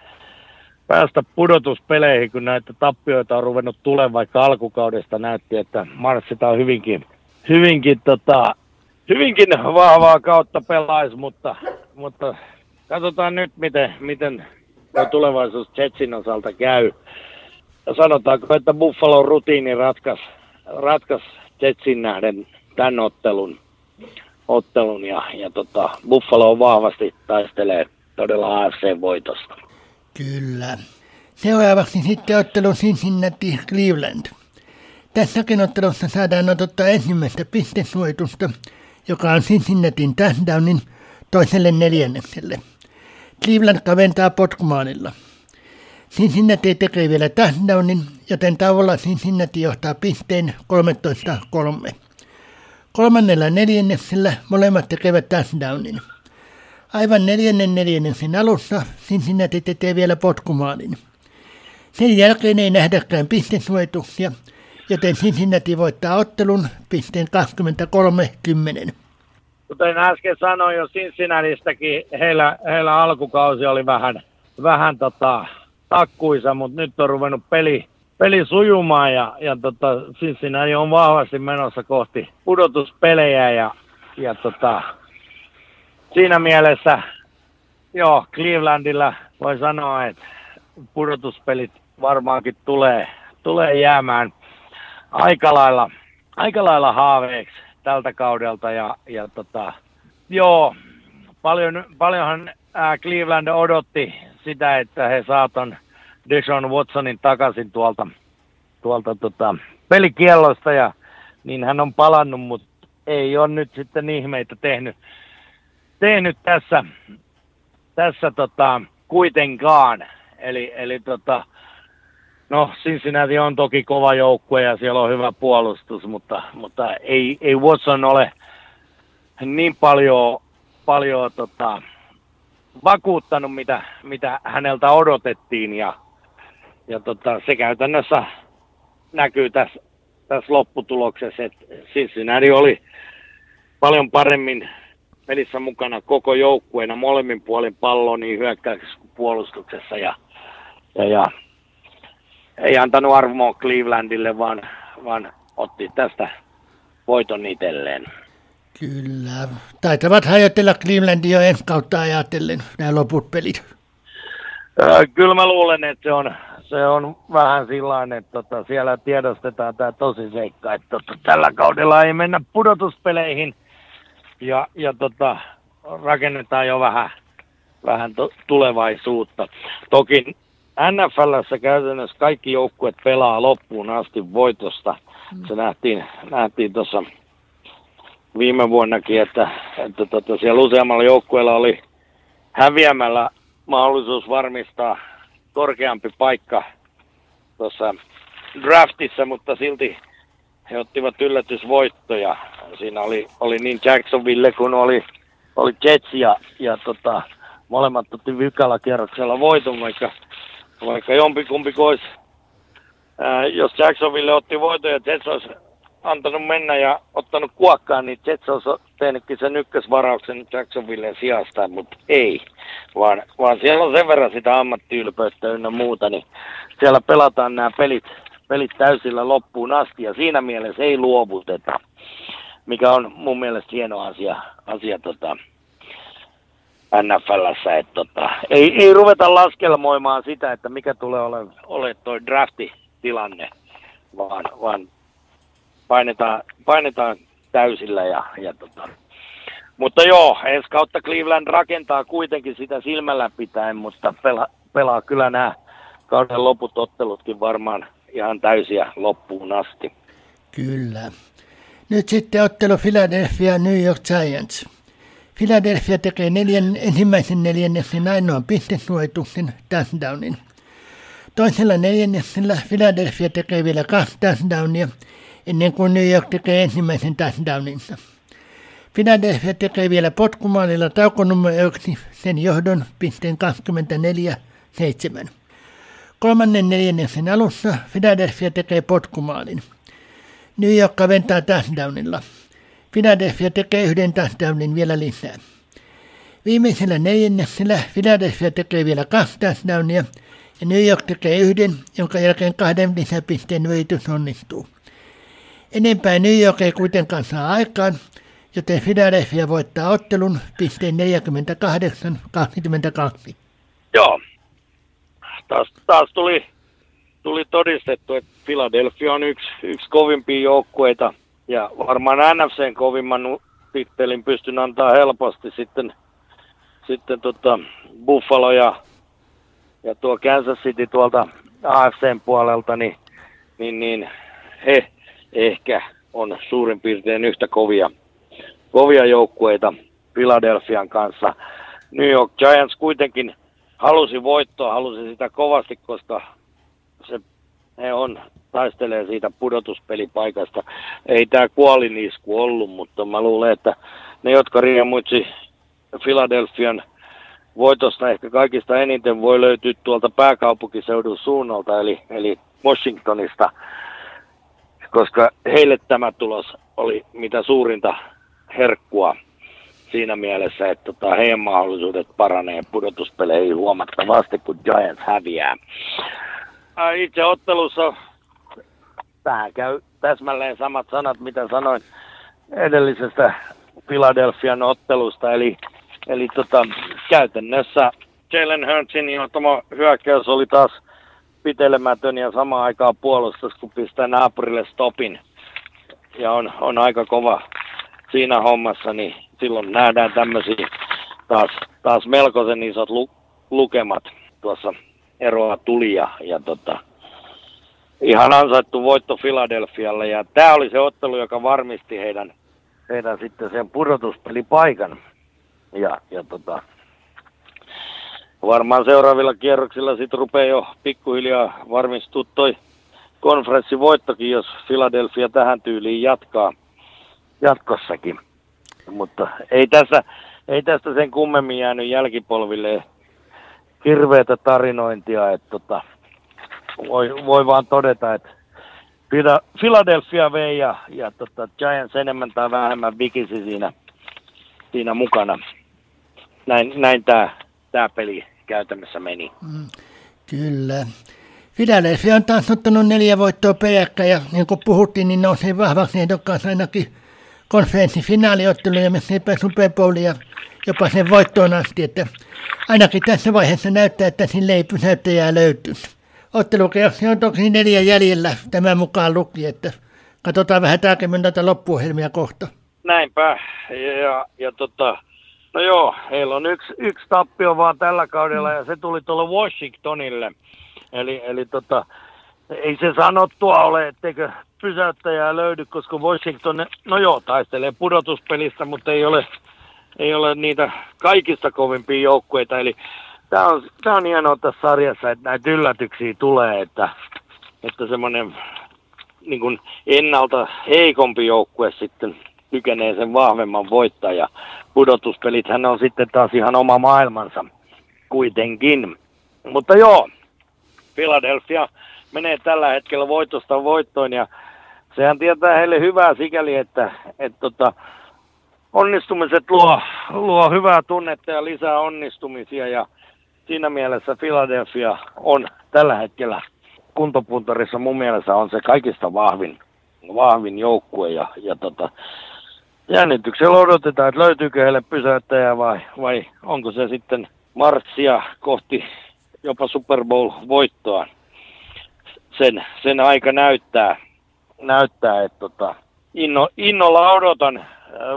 päästä pudotuspeleihin, kun näitä tappioita on ruvennut tulemaan, vaikka alkukaudesta näytti, että marssitaan hyvinkin, hyvinkin, tota, hyvinkin vahvaa kautta pelaisi, mutta, mutta katsotaan nyt, miten, miten tulevaisuus Jetsin osalta käy. Ja sanotaanko, että Buffalo rutiini ratkas, ratkas Jetsin nähden tämän ottelun, ottelun ja, ja tota, Buffalo vahvasti taistelee todella AFC-voitosta. Kyllä. Seuraavaksi sitten ottelu Cincinnati Cleveland. Tässäkin ottelussa saadaan ottaa ensimmäistä pistesuojitusta, joka on Cincinnatin touchdownin toiselle neljännekselle. Cleveland kaventaa potkumaanilla. Cincinnati tekee vielä touchdownin, joten tavalla Cincinnati johtaa pisteen 13-3. Kolmannella neljänneksellä molemmat tekevät touchdownin. Aivan neljännen neljänneksen alussa Cincinnati tekee vielä potkumaalin. Sen jälkeen ei nähdäkään pistesuojituksia, joten Cincinnati voittaa ottelun pisteen 23-10. Kuten äsken sanoin jo Cincinnatistakin, heillä, heillä alkukausi oli vähän, vähän tota, takkuisa, mutta nyt on ruvennut peli, peli sujumaan ja, ja tota, Cincinnati on vahvasti menossa kohti pudotuspelejä ja, ja tota, siinä mielessä joo, Clevelandilla voi sanoa, että pudotuspelit varmaankin tulee, tulee jäämään aika lailla, aika lailla haaveeksi tältä kaudelta. Ja, ja tota, joo, paljon, paljonhan ää, Cleveland odotti sitä, että he saaton Deshaun Watsonin takaisin tuolta, tuolta tota, pelikiellosta ja niin hän on palannut, mutta ei ole nyt sitten ihmeitä tehnyt, tehnyt tässä, tässä tota, kuitenkaan. Eli, eli tota, no Cincinnati on toki kova joukkue ja siellä on hyvä puolustus, mutta, mutta ei, ei Watson ole niin paljon, paljon tota, vakuuttanut, mitä, mitä häneltä odotettiin ja, ja tota, se käytännössä näkyy tässä, tässä lopputuloksessa, että Cincinnati oli paljon paremmin pelissä mukana koko joukkueena molemmin puolin palloa niin hyökkäyksessä kuin puolustuksessa ja, ja, ja ei antanut armoa Clevelandille, vaan, vaan otti tästä voiton itselleen. Kyllä. Taitavat hajotella Clevelandia ensi kautta ajatellen nämä loput pelit. Kyllä mä luulen, että se on, se on vähän sillä että tota, siellä tiedostetaan tämä tosi seikka, että tota, tällä kaudella ei mennä pudotuspeleihin ja, ja tota, rakennetaan jo vähän, vähän to, tulevaisuutta. Toki NFLssä käytännössä kaikki joukkueet pelaa loppuun asti voitosta. Mm. Se nähtiin, nähtiin tuossa viime vuonnakin, että, että tota, siellä useammalla joukkueella oli häviämällä mahdollisuus varmistaa korkeampi paikka tuossa draftissa, mutta silti he ottivat yllätysvoittoja. Siinä oli, oli niin Jacksonville kuin oli, oli Jets ja, ja tota, molemmat otti vikalla kierroksella voiton, vaikka vaikka jompikumpi olisi, ää, jos Jacksonville otti voiton ja Jets olisi antanut mennä ja ottanut kuokkaan, niin Jets olisi tehnytkin sen ykkösvarauksen Jacksonville sijasta, mutta ei. Vaan, vaan siellä on sen verran sitä ammattiylpeyttä ynnä muuta, niin siellä pelataan nämä pelit, pelit täysillä loppuun asti ja siinä mielessä ei luovuteta, mikä on mun mielestä hieno asia, asia tota, NFLssä, että tota, ei, ei ruveta laskelmoimaan sitä, että mikä tulee ole, ole toi draftitilanne, vaan, vaan painetaan, painetaan täysillä ja, ja tota. mutta joo, ensi kautta Cleveland rakentaa kuitenkin sitä silmällä pitäen, mutta pela, pelaa kyllä nämä kauden loput ottelutkin varmaan ihan täysiä loppuun asti. Kyllä. Nyt sitten ottelu Philadelphia New York Giants. Philadelphia tekee neljän, ensimmäisen neljänneksen ainoan pistesuojituksen touchdownin. Toisella neljänneksellä Philadelphia tekee vielä kaksi touchdownia ennen kuin New York tekee ensimmäisen touchdowninsa. Philadelphia tekee vielä potkumaalilla taukonumeroksi sen johdon pisteen 7. Kolmannen neljänneksen alussa Philadelphia tekee potkumaalin. New York kaventaa touchdownilla. Philadelphia tekee yhden touchdownin vielä lisää. Viimeisellä neljänneksellä Philadelphia tekee vielä kaksi touchdownia ja New York tekee yhden, jonka jälkeen kahden lisäpisteen yritys onnistuu. Enempää New York ei kuitenkaan saa aikaan, joten Philadelphia voittaa ottelun pisteen 48-22. Joo. Taas, taas tuli, tuli todistettu, että Philadelphia on yksi, yksi kovimpia joukkueita ja varmaan NFCn kovimman tittelin pystyn antaa helposti sitten, sitten tota Buffalo ja, ja tuo Kansas City tuolta AFCn puolelta, niin, niin, niin he ehkä on suurin piirtein yhtä kovia, kovia joukkueita Philadelphian kanssa. New York Giants kuitenkin halusi voittoa, halusi sitä kovasti, koska se, he on, taistelee siitä pudotuspelipaikasta. Ei tämä kuolinisku ollut, mutta mä luulen, että ne, jotka riemuitsi Philadelphian voitosta ehkä kaikista eniten voi löytyä tuolta pääkaupunkiseudun suunnalta, eli, eli Washingtonista koska heille tämä tulos oli mitä suurinta herkkua siinä mielessä, että tota, heidän mahdollisuudet paranee pudotuspeleihin huomattavasti, kun Giants häviää. Itse ottelussa tähän käy täsmälleen samat sanat, mitä sanoin edellisestä Philadelphian ottelusta, eli, eli tota, käytännössä Jalen Hurtsin johtama hyökkäys oli taas pitelemätön ja samaan aikaan puolustus, kun pistää naapurille stopin ja on, on aika kova siinä hommassa, niin silloin nähdään tämmöisiä taas, taas melkoisen isot lu, lukemat tuossa eroa tuli ja, ja tota, ihan ansaittu voitto Filadelfialle ja tämä oli se ottelu, joka varmisti heidän, heidän sitten sen pudotuspelipaikan ja, ja tota, varmaan seuraavilla kierroksilla sitten rupeaa jo pikkuhiljaa varmistua toi konferenssivoittokin, jos Philadelphia tähän tyyliin jatkaa jatkossakin. Mutta ei, tässä, ei tästä sen kummemmin jäänyt jälkipolville hirveätä tarinointia, että tota, voi, voi vaan todeta, että Philadelphia vei ja, ja tota, Giants enemmän tai vähemmän vikisi siinä, siinä mukana. Näin, näin tämä peli käytännössä meni. Mm, kyllä. Philadelphia on taas ottanut neljä voittoa peräkkäin ja niin kuin puhuttiin, niin nousee vahvaksi ehdokkaassa ainakin konferenssifinaaliottelu ja miksei Super Bowlia jopa sen voittoon asti, että ainakin tässä vaiheessa näyttää, että sille ei pysäyttäjää löytyy. Ottelukierroksia on toki neljä jäljellä tämän mukaan luki, että katsotaan vähän tarkemmin näitä loppuohjelmia kohta. Näinpä, ja, ja, ja tota, No joo, heillä on yksi, yksi tappio vaan tällä kaudella ja se tuli tuolle Washingtonille. Eli, eli tota, ei se sanottua ole, etteikö pysäyttäjää löydy, koska Washington, no joo, taistelee pudotuspelistä, mutta ei ole, ei ole niitä kaikista kovimpia joukkueita. Eli tämä on, tämä on hienoa tässä sarjassa, että näitä yllätyksiä tulee, että, että semmoinen niin kuin ennalta heikompi joukkue sitten kykenee sen vahvemman voittaja. Pudotuspelithän on sitten taas ihan oma maailmansa kuitenkin. Mutta joo, Philadelphia menee tällä hetkellä voitosta voittoon ja sehän tietää heille hyvää sikäli, että, että tota, onnistumiset luo, luo hyvää tunnetta ja lisää onnistumisia ja siinä mielessä Philadelphia on tällä hetkellä kuntopuntarissa mun mielestä on se kaikista vahvin, vahvin joukkue ja, ja tota, jännityksellä odotetaan, että löytyykö heille pysäyttäjä vai, vai onko se sitten marssia kohti jopa Super Bowl-voittoa. Sen, sen aika näyttää, näyttää että tota, inno, innolla odotan.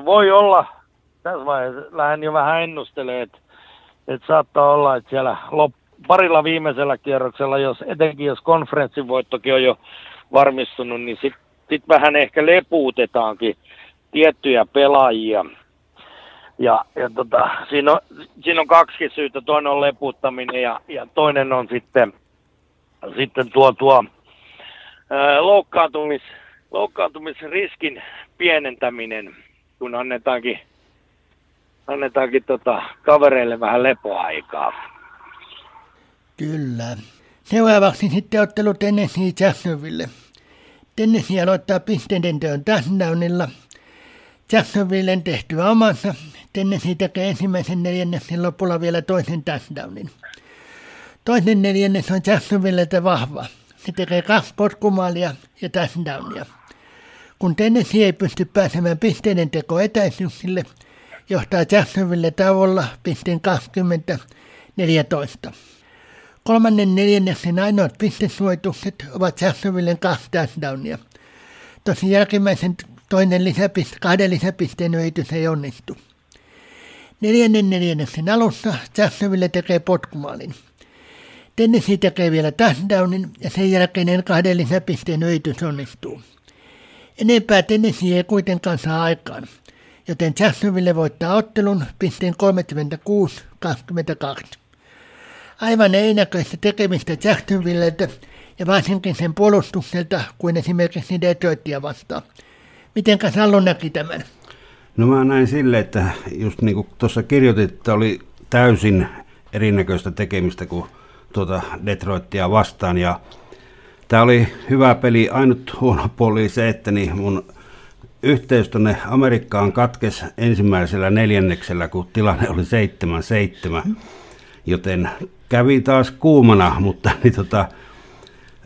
Voi olla, tässä vaiheessa lähden jo vähän ennustelee, että, että saattaa olla, että siellä lop, parilla viimeisellä kierroksella, jos, etenkin jos konferenssin voittokin on jo varmistunut, niin sitten sit vähän ehkä lepuutetaankin tiettyjä pelaajia. Ja, ja tota, siinä, on, siinä on kaksi syytä. Toinen on leputtaminen ja, ja toinen on sitten, sitten tuo, tuo loukkaantumis, loukkaantumisriskin pienentäminen, kun annetaankin, annetaankin tota, kavereille vähän lepoaikaa. Kyllä. Seuraavaksi sitten ottelu Tennessee Jacksonville. Tennessee aloittaa pisteiden teon touchdownilla. Jacksonvillen tehtyä omassa. Tennessee tekee ensimmäisen neljänneksen lopulla vielä toisen touchdownin. Toinen neljännes on Jacksonvilleltä vahva. Se tekee kaksi potkumaalia ja touchdownia. Kun Tennessee ei pysty pääsemään pisteiden teko etäisyyksille, johtaa Jacksonville tauolla pisteen 20-14. Kolmannen neljänneksen ainoat pistesuojitukset ovat Jacksonvillen kaksi touchdownia. Tosin jälkimmäisen toinen lisäpiste, kahden lisäpisteen yritys ei onnistu. Neljännen neljänneksen alussa Jacksonville tekee potkumaalin. Tennessee tekee vielä touchdownin ja sen jälkeinen kahden lisäpisteen yritys onnistuu. Enempää Tennessee ei kuitenkaan saa aikaan, joten Jacksonville voittaa ottelun pisteen 36-22. Aivan ei näköistä tekemistä Jacksonvilleltä ja varsinkin sen puolustukselta kuin esimerkiksi Detroitia vastaan. Mitenkä Sallo näki tämän? No mä näin sille, että just niin kuin tuossa kirjoitit, että oli täysin erinäköistä tekemistä kuin tuota Detroitia vastaan ja Tämä oli hyvä peli. Ainut huono puoli se, että niin mun yhteys tuonne Amerikkaan katkes ensimmäisellä neljänneksellä, kun tilanne oli 7-7. Joten kävi taas kuumana, mutta niin tota,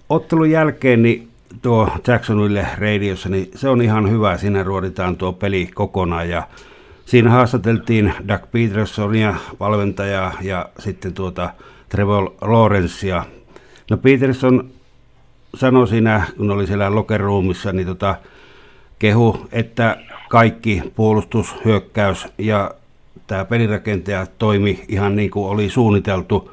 ottelun jälkeen niin tuo Jacksonville radiossa, niin se on ihan hyvä. Siinä ruoditaan tuo peli kokonaan ja siinä haastateltiin Doug Petersonia, valmentajaa ja sitten tuota Trevor Lawrencea. No Peterson sanoi siinä, kun oli siellä lokeruumissa, niin tota, kehu, että kaikki puolustus, hyökkäys ja tämä pelirakentaja toimi ihan niin kuin oli suunniteltu.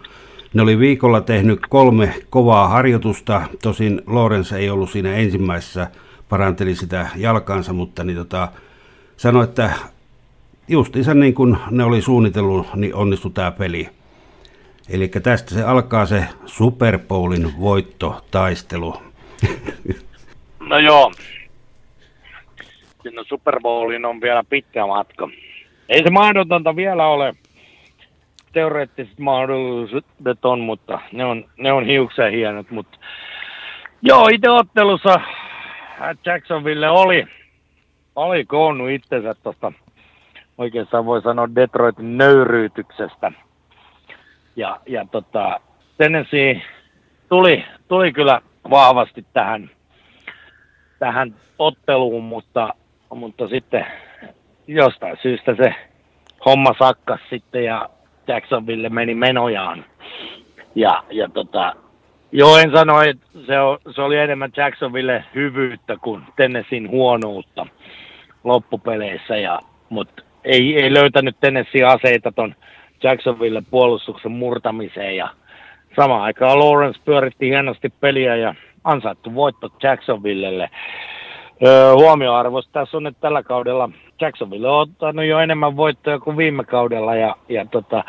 Ne oli viikolla tehnyt kolme kovaa harjoitusta, tosin Lorenz ei ollut siinä ensimmäisessä, paranteli sitä jalkansa, mutta niin tota, sanoi, että justiinsa niin kuin ne oli suunnitellut, niin onnistui tämä peli. Eli tästä se alkaa se Super Bowlin voittotaistelu. *laughs* No joo. Sinne Super Bowlin on vielä pitkä matka. Ei se mahdotonta vielä ole. Teoreettiset mahdollisuudet on, mutta ne on, ne on hiuksen hienot. Mutta joo, itse ottelussa Jacksonville oli, oli koonnut itsensä tuosta, oikeastaan voi sanoa Detroitin nöyryytyksestä – ja, ja tota, Tennessee tuli, tuli kyllä vahvasti tähän, tähän otteluun, mutta, mutta sitten jostain syystä se homma sakkas sitten ja Jacksonville meni menojaan. Ja, ja tota, joo, en sano, että se, on, se oli enemmän Jacksonville hyvyyttä kuin Tennesseein huonoutta loppupeleissä, ja, mutta ei, ei löytänyt Tennessee aseita ton Jacksonville puolustuksen murtamiseen ja samaan aikaan Lawrence pyöritti hienosti peliä ja ansaittu voitto Jacksonvillelle. Öö, huomioarvoista tässä on, että tällä kaudella Jacksonville on ottanut jo enemmän voittoja kuin viime kaudella ja, ja tota,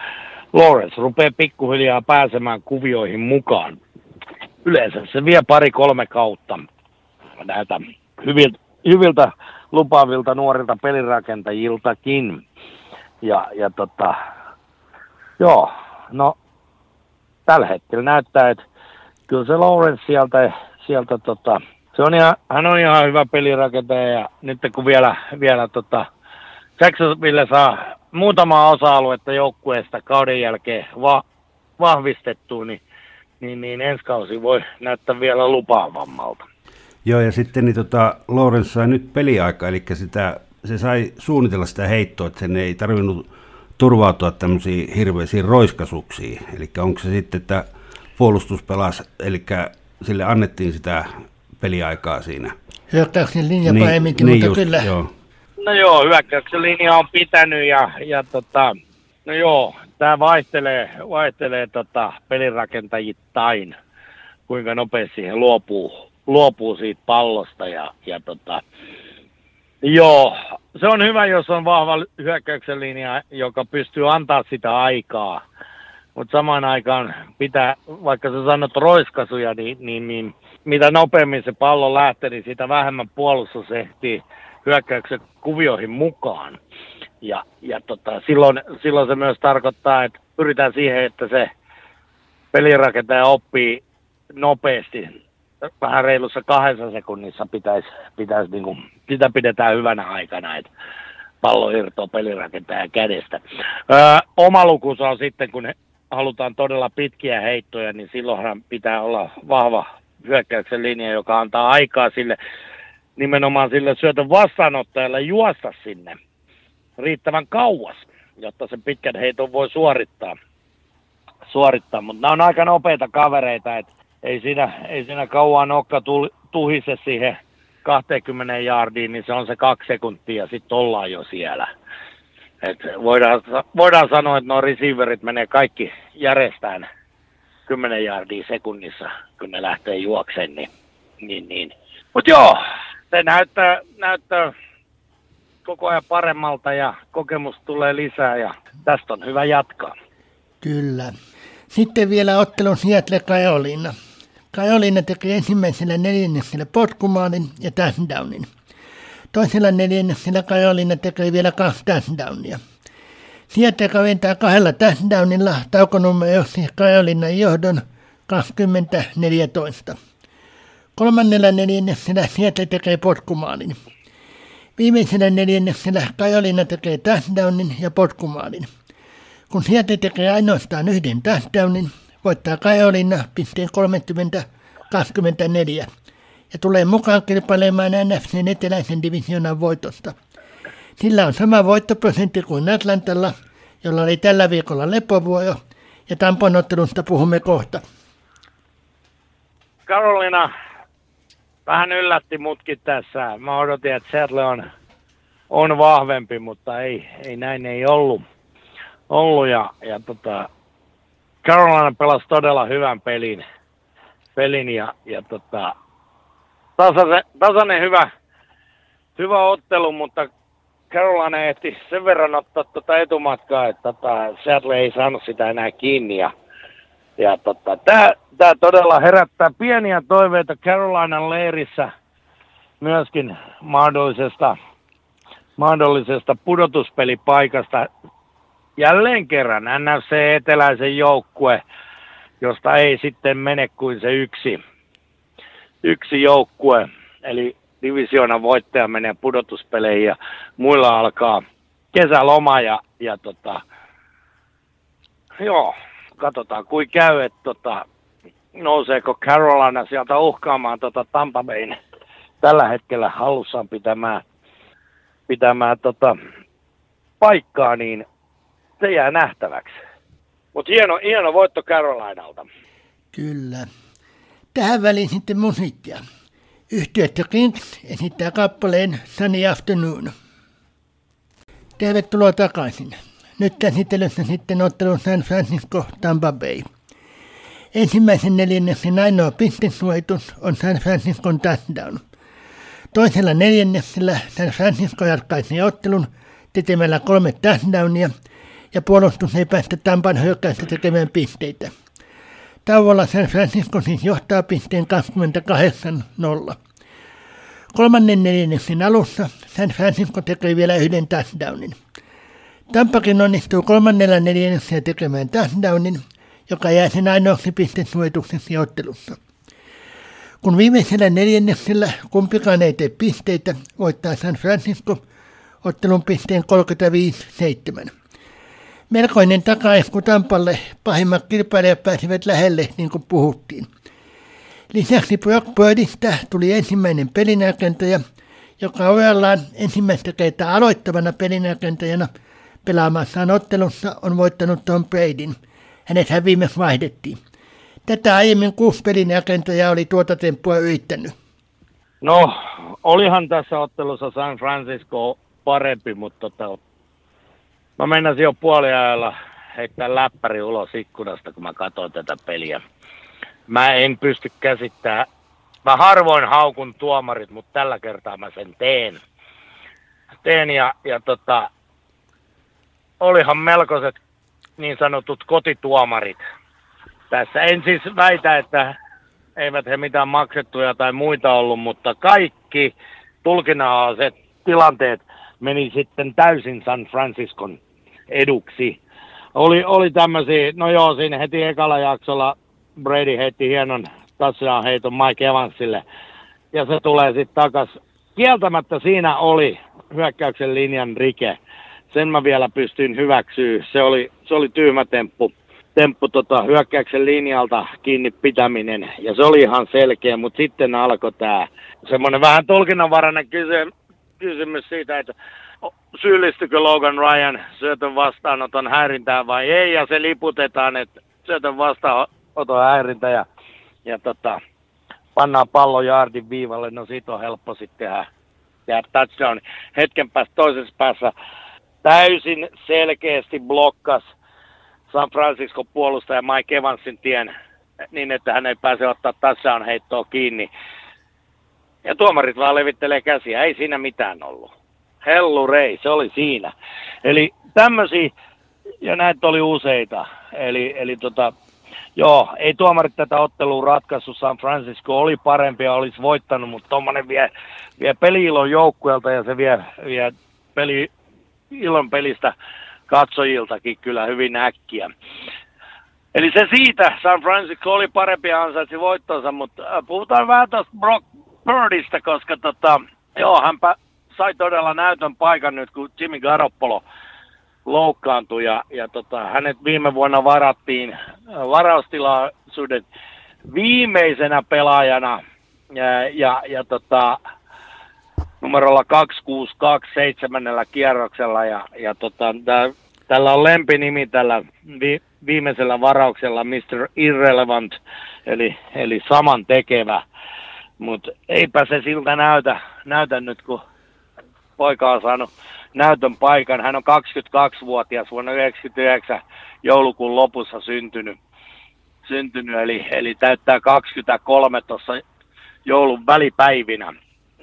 Lawrence rupeaa pikkuhiljaa pääsemään kuvioihin mukaan. Yleensä se vie pari-kolme kautta näitä hyviltä, hyviltä lupaavilta nuorilta pelirakentajiltakin. Ja, ja tota, Joo, no tällä hetkellä näyttää, että kyllä se Lawrence sieltä, sieltä tota, se on ihan, hän on ihan hyvä pelirakentaja ja nyt kun vielä, vielä tota, Jacksonville saa muutama osa-aluetta joukkueesta kauden jälkeen va, vahvistettua, niin, niin, niin ensi kausi voi näyttää vielä lupaavammalta. Joo, ja sitten niin tota, Lawrence sai nyt peliaika, eli sitä, se sai suunnitella sitä heittoa, että sen ei tarvinnut turvautua tämmöisiin hirveisiin roiskasuksiin. Eli onko se sitten, että puolustus pelasi, eli sille annettiin sitä peliaikaa siinä. Hyökkäyksen linja niin, paremminkin, niin mutta just, kyllä. Joo. No joo, hyökkäyksen linja on pitänyt ja, ja tota, no joo, tämä vaihtelee, vaihtelee tota pelirakentajittain, kuinka nopeasti he luopuu, luopuu siitä pallosta ja, ja tota, Joo, se on hyvä, jos on vahva hyökkäyksen linja, joka pystyy antaa sitä aikaa. Mutta samaan aikaan pitää, vaikka sä sanot roiskasuja, niin, niin, niin mitä nopeammin se pallo lähtee, niin sitä vähemmän puolustus ehtii hyökkäyksen kuvioihin mukaan. Ja, ja tota, silloin, silloin se myös tarkoittaa, että pyritään siihen, että se pelirakentaja oppii nopeasti. Vähän reilussa kahdessa sekunnissa pitäisi, pitäisi niin kuin, sitä pidetään hyvänä aikana, että pallo irtoaa pelirakentajan kädestä. Öö, oma lukunsa on sitten, kun halutaan todella pitkiä heittoja, niin silloinhan pitää olla vahva hyökkäyksen linja, joka antaa aikaa sille nimenomaan sille syötön vastaanottajalle juosta sinne riittävän kauas, jotta sen pitkän heiton voi suorittaa. suorittaa. Mutta nämä on aika nopeita kavereita, että ei siinä, ei siinä kauan nokka tuhise siihen 20 jardiin, niin se on se kaksi sekuntia, sitten ollaan jo siellä. Et voidaan, voidaan sanoa, että nuo receiverit menee kaikki järjestään 10 jardia sekunnissa, kun ne lähtee juokseen, niin, niin, niin. Mutta joo, se näyttää, näyttää koko ajan paremmalta ja kokemus tulee lisää ja tästä on hyvä jatkaa. Kyllä. Sitten vielä ottelun Seattle Kajolina. Kajolina teki ensimmäisellä neljänneksellä potkumaalin ja touchdownin. Toisella neljänneksellä Kajolina teki vielä kaksi touchdownia. Sieltä kaventää kahdella touchdownilla taukonumero johti Kajolinnan johdon 2014. Kolmannella neljänneksellä sieltä tekee potkumaalin. Viimeisellä neljänneksellä Kajolina tekee touchdownin ja potkumaalin. Kun sieltä tekee ainoastaan yhden touchdownin, voittaa Kajolina pisteen 30-24 ja tulee mukaan kilpailemaan NFCn eteläisen divisioonan voitosta. Sillä on sama voittoprosentti kuin Atlantalla, jolla oli tällä viikolla lepovuoro, ja Tampan ottelusta puhumme kohta. Karolina vähän yllätti mutkin tässä. Mä odotin, että Seattle on, on vahvempi, mutta ei, ei näin ei ollut. ollut ja, ja tota, Carolina pelasi todella hyvän pelin, pelin ja, ja tota, tasainen, tasainen hyvä, hyvä ottelu, mutta Carolina ehti sen verran ottaa tuota etumatkaa, että tota, Seattle ei saanut sitä enää kiinni. Ja, ja tota, tämä todella herättää pieniä toiveita Carolinan leirissä myöskin mahdollisesta, mahdollisesta pudotuspelipaikasta. Jälleen kerran NFC eteläisen joukkue, josta ei sitten mene kuin se yksi, yksi joukkue. Eli divisioonan voittaja menee pudotuspeleihin ja muilla alkaa kesäloma ja, ja tota, joo, katsotaan kuin käy, että tota, nouseeko Carolina sieltä uhkaamaan tota Tampa Bayn tällä hetkellä hallussaan pitämään, pitämään tota, paikkaa, niin se jää nähtäväksi. Mutta hieno, hieno voitto Carolinalta. Kyllä. Tähän väliin sitten musiikkia. Yhtiö The Kings esittää kappaleen Sunny Afternoon. Tervetuloa takaisin. Nyt käsittelyssä sitten ottelu San Francisco Tampa Bay. Ensimmäisen neljänneksen ainoa pistesuojitus on San Franciscon touchdown. Toisella neljänneksellä San Francisco jatkaisi ottelun tekemällä kolme touchdownia ja puolustus ei päästä Tampan hyökkäystä tekemään pisteitä. Tauolla San Francisco siis johtaa pisteen 28-0. Kolmannen neljänneksen alussa San Francisco tekee vielä yhden touchdownin. Tampakin onnistuu kolmannella neljänneksellä tekemään touchdownin, joka jää sen ainoaksi pistesuojitukseksi ottelussa. Kun viimeisellä neljänneksellä kumpikaan ei tee pisteitä, voittaa San Francisco ottelun pisteen 35-7. Melkoinen takaisku Tampalle. Pahimmat kilpailijat pääsivät lähelle, niin kuin puhuttiin. Lisäksi Brock Birdistä tuli ensimmäinen pelinäkentäjä, joka ojallaan ensimmäistä kertaa aloittavana pelinäkentäjänä pelaamassaan ottelussa on voittanut Tom Bradyn. Hänet hän viimeksi vaihdettiin. Tätä aiemmin kuusi pelinäkentäjää oli tuota temppua yrittänyt. No, olihan tässä ottelussa San Francisco parempi, mutta tota, Mä meinasin jo puoliajalla heittää läppäri ulos ikkunasta, kun mä katsoin tätä peliä. Mä en pysty käsittämään. Mä harvoin haukun tuomarit, mutta tällä kertaa mä sen teen. Teen ja, ja tota, olihan melkoiset niin sanotut kotituomarit. Tässä en siis väitä, että eivät he mitään maksettuja tai muita ollut, mutta kaikki tulkinnalliset tilanteet meni sitten täysin San Franciscon eduksi. oli, oli tämmöisiä, no joo, siinä heti ekalla jaksolla Brady heitti hienon touchdown heiton Mike Evansille. Ja se tulee sitten takas. Kieltämättä siinä oli hyökkäyksen linjan rike. Sen mä vielä pystyin hyväksyä. Se oli, se oli tyhmä temppu, temppu tota, hyökkäyksen linjalta kiinni pitäminen. Ja se oli ihan selkeä, mutta sitten alkoi tämä semmoinen vähän tulkinnanvarainen kysymys, kysymys siitä, että syyllistykö Logan Ryan syötön vastaanoton häirintään vai ei, ja se liputetaan, että syötön vastaanoton häirintä, ja, ja tota, pannaan pallo jaardin viivalle, no siitä on helppo sitten tehdä, tehdä touchdown. Hetken päästä toisessa päässä täysin selkeästi blokkas San Francisco puolustaja Mike Evansin tien niin, että hän ei pääse ottaa touchdown heittoa kiinni. Ja tuomarit vaan levittelee käsiä, ei siinä mitään ollut. Hellurei, se oli siinä. Eli tämmöisiä, ja näitä oli useita. Eli, eli tota, joo, ei tuomarit tätä ottelua ratkaissut. San Francisco oli parempi ja olisi voittanut, mutta tuommoinen vie, vie peli-ilon joukkueelta ja se vie, vie peli, ilon pelistä katsojiltakin kyllä hyvin äkkiä. Eli se siitä, San Francisco oli parempi ja ansaitsi voittonsa, mutta äh, puhutaan vähän tuosta Brock Birdistä, koska tota, joo, hän sai todella näytön paikan nyt, kun Jimmy Garoppolo loukkaantui ja, ja tota, hänet viime vuonna varattiin äh, varaustilaisuuden viimeisenä pelaajana ja, ja, ja tota, numerolla 262 seitsemännellä kierroksella ja, ja tota, tää, tällä on lempinimi tällä vi, viimeisellä varauksella Mr. Irrelevant, eli, eli saman tekevä. Mutta eipä se siltä näytä, näytä nyt, kun poika on saanut näytön paikan. Hän on 22-vuotias vuonna 1999 joulukuun lopussa syntynyt, syntynyt eli, eli täyttää 23 tuossa joulun välipäivinä.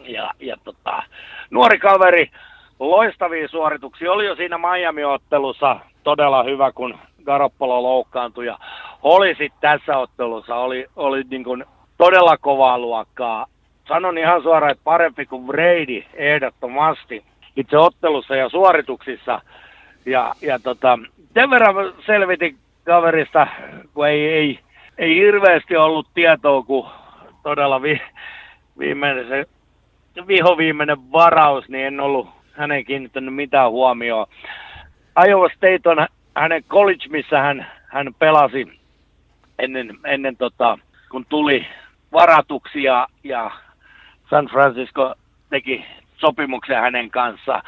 Ja, ja tota, nuori kaveri, loistavia suorituksia. Oli jo siinä Miami-ottelussa todella hyvä, kun Garoppolo loukkaantui. Ja oli sitten tässä ottelussa, oli, oli niin kuin todella kovaa luokkaa sanon ihan suoraan, että parempi kuin Brady ehdottomasti itse ottelussa ja suorituksissa. Ja, ja tota, sen verran selvitin kaverista, kun ei, ei, ei hirveästi ollut tietoa, kun todella vi, viimeinen, se viho viimeinen varaus, niin en ollut hänen kiinnittänyt mitään huomioon. Iowa State on hänen college, missä hän, hän pelasi ennen, ennen tota, kun tuli varatuksia ja San Francisco teki sopimuksen hänen kanssa.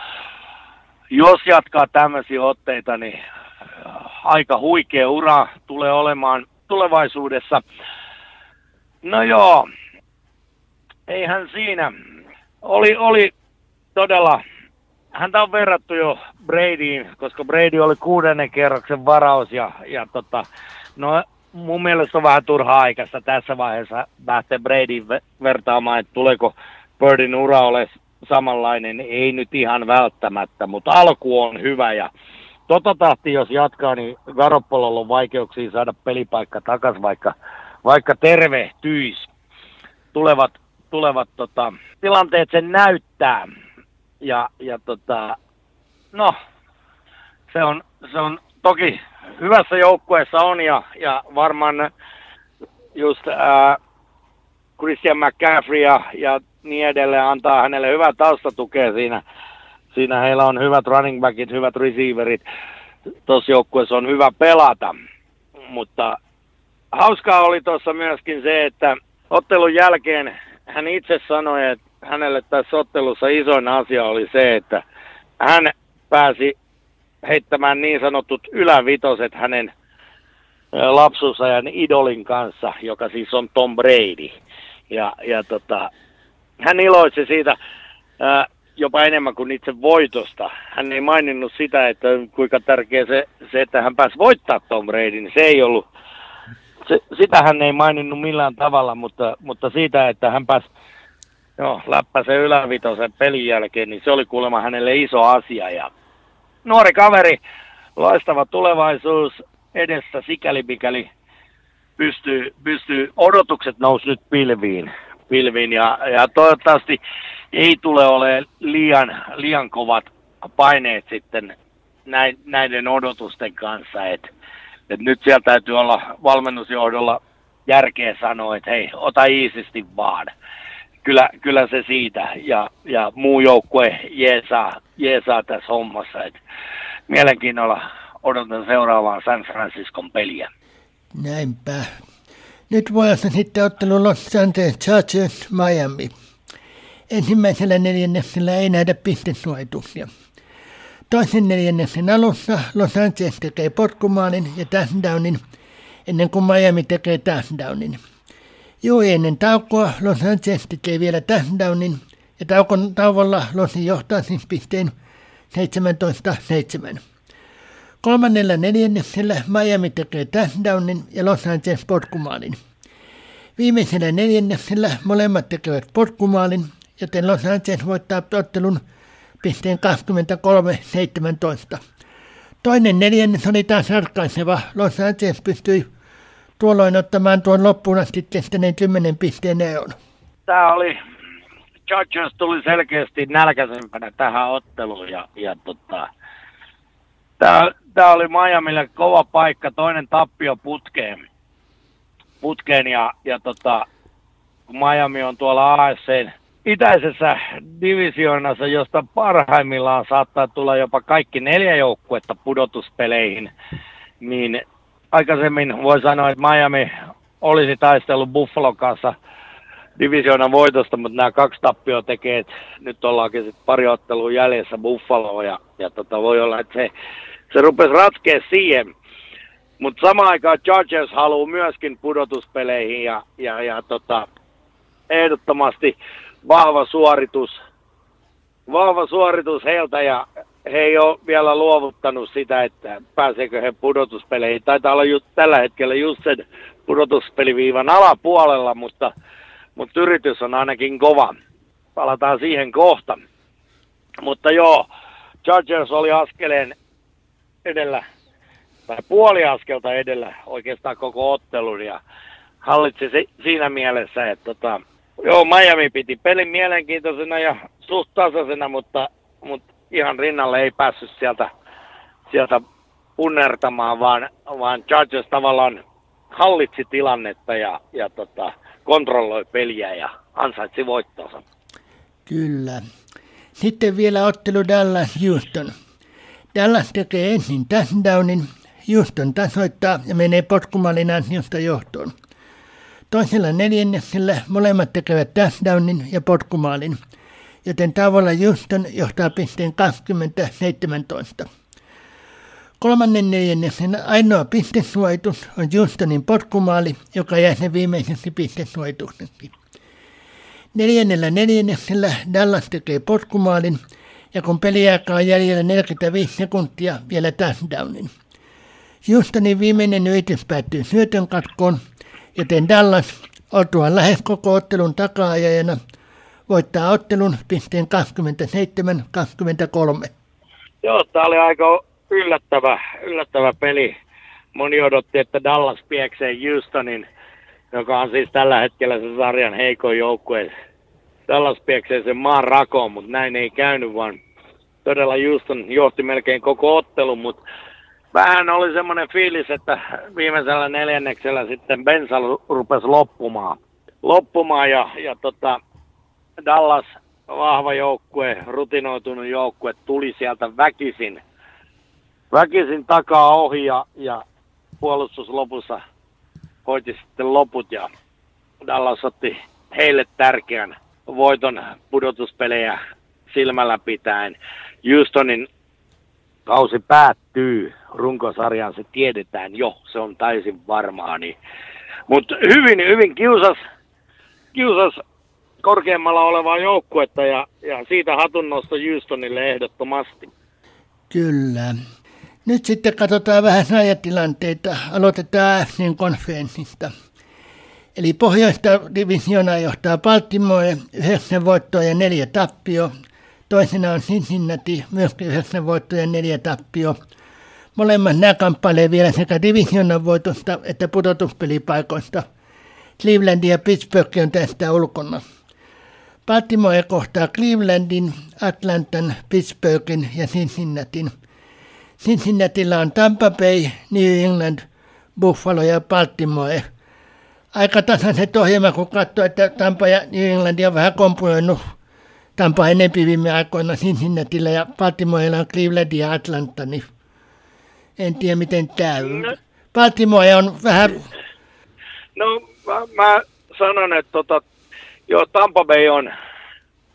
Jos jatkaa tämmöisiä otteita, niin äh, aika huikea ura tulee olemaan tulevaisuudessa. No joo, eihän siinä. Oli, oli todella, häntä on verrattu jo Bradyin, koska Brady oli kuudennen kerroksen varaus ja, ja tota, no mun mielestä on vähän turha aikaista tässä vaiheessa lähteä Bradyn vertaamaan, että tuleeko Birdin ura ole samanlainen, ei nyt ihan välttämättä, mutta alku on hyvä ja tota tahti jos jatkaa, niin Garoppololla on vaikeuksia saada pelipaikka takaisin, vaikka, vaikka tervehtyisi. Tulevat, tulevat tota, tilanteet sen näyttää ja, ja tota, no, se on, se on toki hyvässä joukkueessa on ja, ja varmaan just ää, Christian McCaffrey ja, ja niin edelleen antaa hänelle hyvää taustatukea siinä. Siinä heillä on hyvät running backit, hyvät receiverit. Tuossa joukkueessa on hyvä pelata. Mutta hauskaa oli tuossa myöskin se, että ottelun jälkeen hän itse sanoi, että hänelle tässä ottelussa isoin asia oli se, että hän pääsi heittämään niin sanotut ylävitoset hänen lapsuusajan idolin kanssa, joka siis on Tom Brady. Ja, ja tota, hän iloitsi siitä ää, jopa enemmän kuin itse voitosta. Hän ei maininnut sitä, että kuinka tärkeä se, se että hän pääsi voittaa Tom Brady, niin se ei ollut, se, sitä hän ei maininnut millään tavalla, mutta, mutta siitä, että hän pääsi joo, läppäsen ylävitosen pelin jälkeen, niin se oli kuulemma hänelle iso asia. Ja nuori kaveri, loistava tulevaisuus edessä, sikäli mikäli pystyy, pystyy odotukset nousi nyt pilviin, pilviin ja, ja toivottavasti ei tule olemaan liian, liian kovat paineet sitten näiden odotusten kanssa, että et nyt siellä täytyy olla valmennusjohdolla järkeä sanoa, että hei, ota iisisti vaan. Kyllä, kyllä se siitä ja, ja muu joukkue jeesaa, jeesaa tässä hommassa. Et mielenkiinnolla odotan seuraavaa San Franciscon peliä. Näinpä. Nyt vuodessa sitten ottelu Los Angeles Chargers Miami. Ensimmäisellä neljänneksellä ei nähdä pistesuojituksia. Toisen neljänneksen alussa Los Angeles tekee potkumaalin ja touchdownin ennen kuin Miami tekee touchdownin. Juuri ennen taukoa Los Angeles tekee vielä touchdownin ja taukon tauolla Losi johtaa siis pisteen 17-7. Kolmannella neljänneksellä Miami tekee touchdownin ja Los Angeles potkumaalin. Viimeisellä neljänneksellä molemmat tekevät potkumaalin, joten Los Angeles voittaa ottelun pisteen 23-17. Toinen neljännes oli taas ratkaiseva. Los Angeles pystyi tuolloin ottamaan tuon loppuun asti kestäneen 10 pisteen eon. Tämä oli, Chargers tuli selkeästi nälkäisempänä tähän otteluun ja, ja tota, tämä, tämä oli Miamille kova paikka, toinen tappio putkeen, putkeen ja, ja tota, Miami on tuolla ASCn itäisessä divisioonassa, josta parhaimmillaan saattaa tulla jopa kaikki neljä joukkuetta pudotuspeleihin, niin aikaisemmin voi sanoa, että Miami olisi taistellut Buffalo kanssa divisioonan voitosta, mutta nämä kaksi tappioa tekee, että nyt ollaankin sitten pari ottelua jäljessä Buffaloa ja, ja tota, voi olla, että se, se rupesi ratkea siihen. Mutta samaan aikaan Chargers haluaa myöskin pudotuspeleihin ja, ja, ja tota, ehdottomasti vahva suoritus, vahva suoritus heiltä ja he ei ole vielä luovuttanut sitä, että pääseekö he pudotuspeleihin. Taitaa olla just, tällä hetkellä just sen pudotuspeliviivan alapuolella, mutta, mutta yritys on ainakin kova. Palataan siihen kohta. Mutta joo, Chargers oli askeleen edellä, tai puoli askelta edellä oikeastaan koko ottelun ja hallitsi se, siinä mielessä, että tota, joo, Miami piti pelin mielenkiintoisena ja suht tasaisena, mutta, mutta ihan rinnalle ei päässyt sieltä, sieltä punnertamaan, vaan, vaan Chargers tavallaan hallitsi tilannetta ja, ja tota, kontrolloi peliä ja ansaitsi voittonsa. Kyllä. Sitten vielä ottelu Dallas Houston. Dallas tekee ensin touchdownin, Houston tasoittaa ja menee potkumallin ansiosta johtoon. Toisella neljänneksellä molemmat tekevät touchdownin ja potkumaalin joten tavalla Houston johtaa pisteen 20-17. Kolmannen neljänneksen ainoa pistesuojitus on Houstonin potkumaali, joka jää sen viimeiseksi pistesuojitukseksi. Neljännellä neljänneksellä Dallas tekee potkumaalin, ja kun peliaikaa on jäljellä 45 sekuntia, vielä touchdownin. Houstonin viimeinen yritys päättyy syötön katkoon, joten Dallas, oltuaan lähes koko ottelun takaajajana, voittaa ottelun pisteen 27-23. Joo, tämä oli aika yllättävä, yllättävä peli. Moni odotti, että Dallas pieksee Houstonin, joka on siis tällä hetkellä se sarjan heikoin joukkue. Dallas pieksee sen maan rakoon, mutta näin ei käynyt, vaan todella Houston johti melkein koko ottelun, mutta vähän oli semmoinen fiilis, että viimeisellä neljänneksellä sitten bensa rupesi loppumaan. Loppumaan ja, ja tota, Dallas, vahva joukkue, rutinoitunut joukkue, tuli sieltä väkisin, väkisin takaa ohi ja, ja puolustus lopussa hoiti sitten loput ja Dallas otti heille tärkeän voiton pudotuspelejä silmällä pitäen. Houstonin kausi päättyy runkosarjaan, se tiedetään jo, se on täysin varmaa. Niin. Mutta hyvin, hyvin kiusas, kiusas korkeammalla olevaa joukkuetta ja, ja siitä hatunnosto Houstonille ehdottomasti. Kyllä. Nyt sitten katsotaan vähän tilanteita. Aloitetaan FNin konferenssista. Eli pohjoista divisiona johtaa Baltimore, 9 voittoa ja neljä tappio. Toisena on Cincinnati, myös 9 voittoa ja neljä tappio. Molemmat nämä kamppailevat vielä sekä divisionan voitosta että pudotuspelipaikoista. Cleveland ja Pittsburgh on tästä ulkona. Baltimore kohtaa Clevelandin, Atlantan, Pittsburghin ja Cincinnatin. Cincinnatilla on Tampa Bay, New England, Buffalo ja Baltimore. Aika tasaiset ohjelma, kun katsoo, että Tampa ja New England on vähän kompuoinut Tampa enempi viime aikoina Cincinnatilla ja Baltimorella on Cleveland ja Atlanta, niin en tiedä miten käy. No. Baltimore on vähän... No mä, mä sanon, että tota, joo, Tampa Bay on,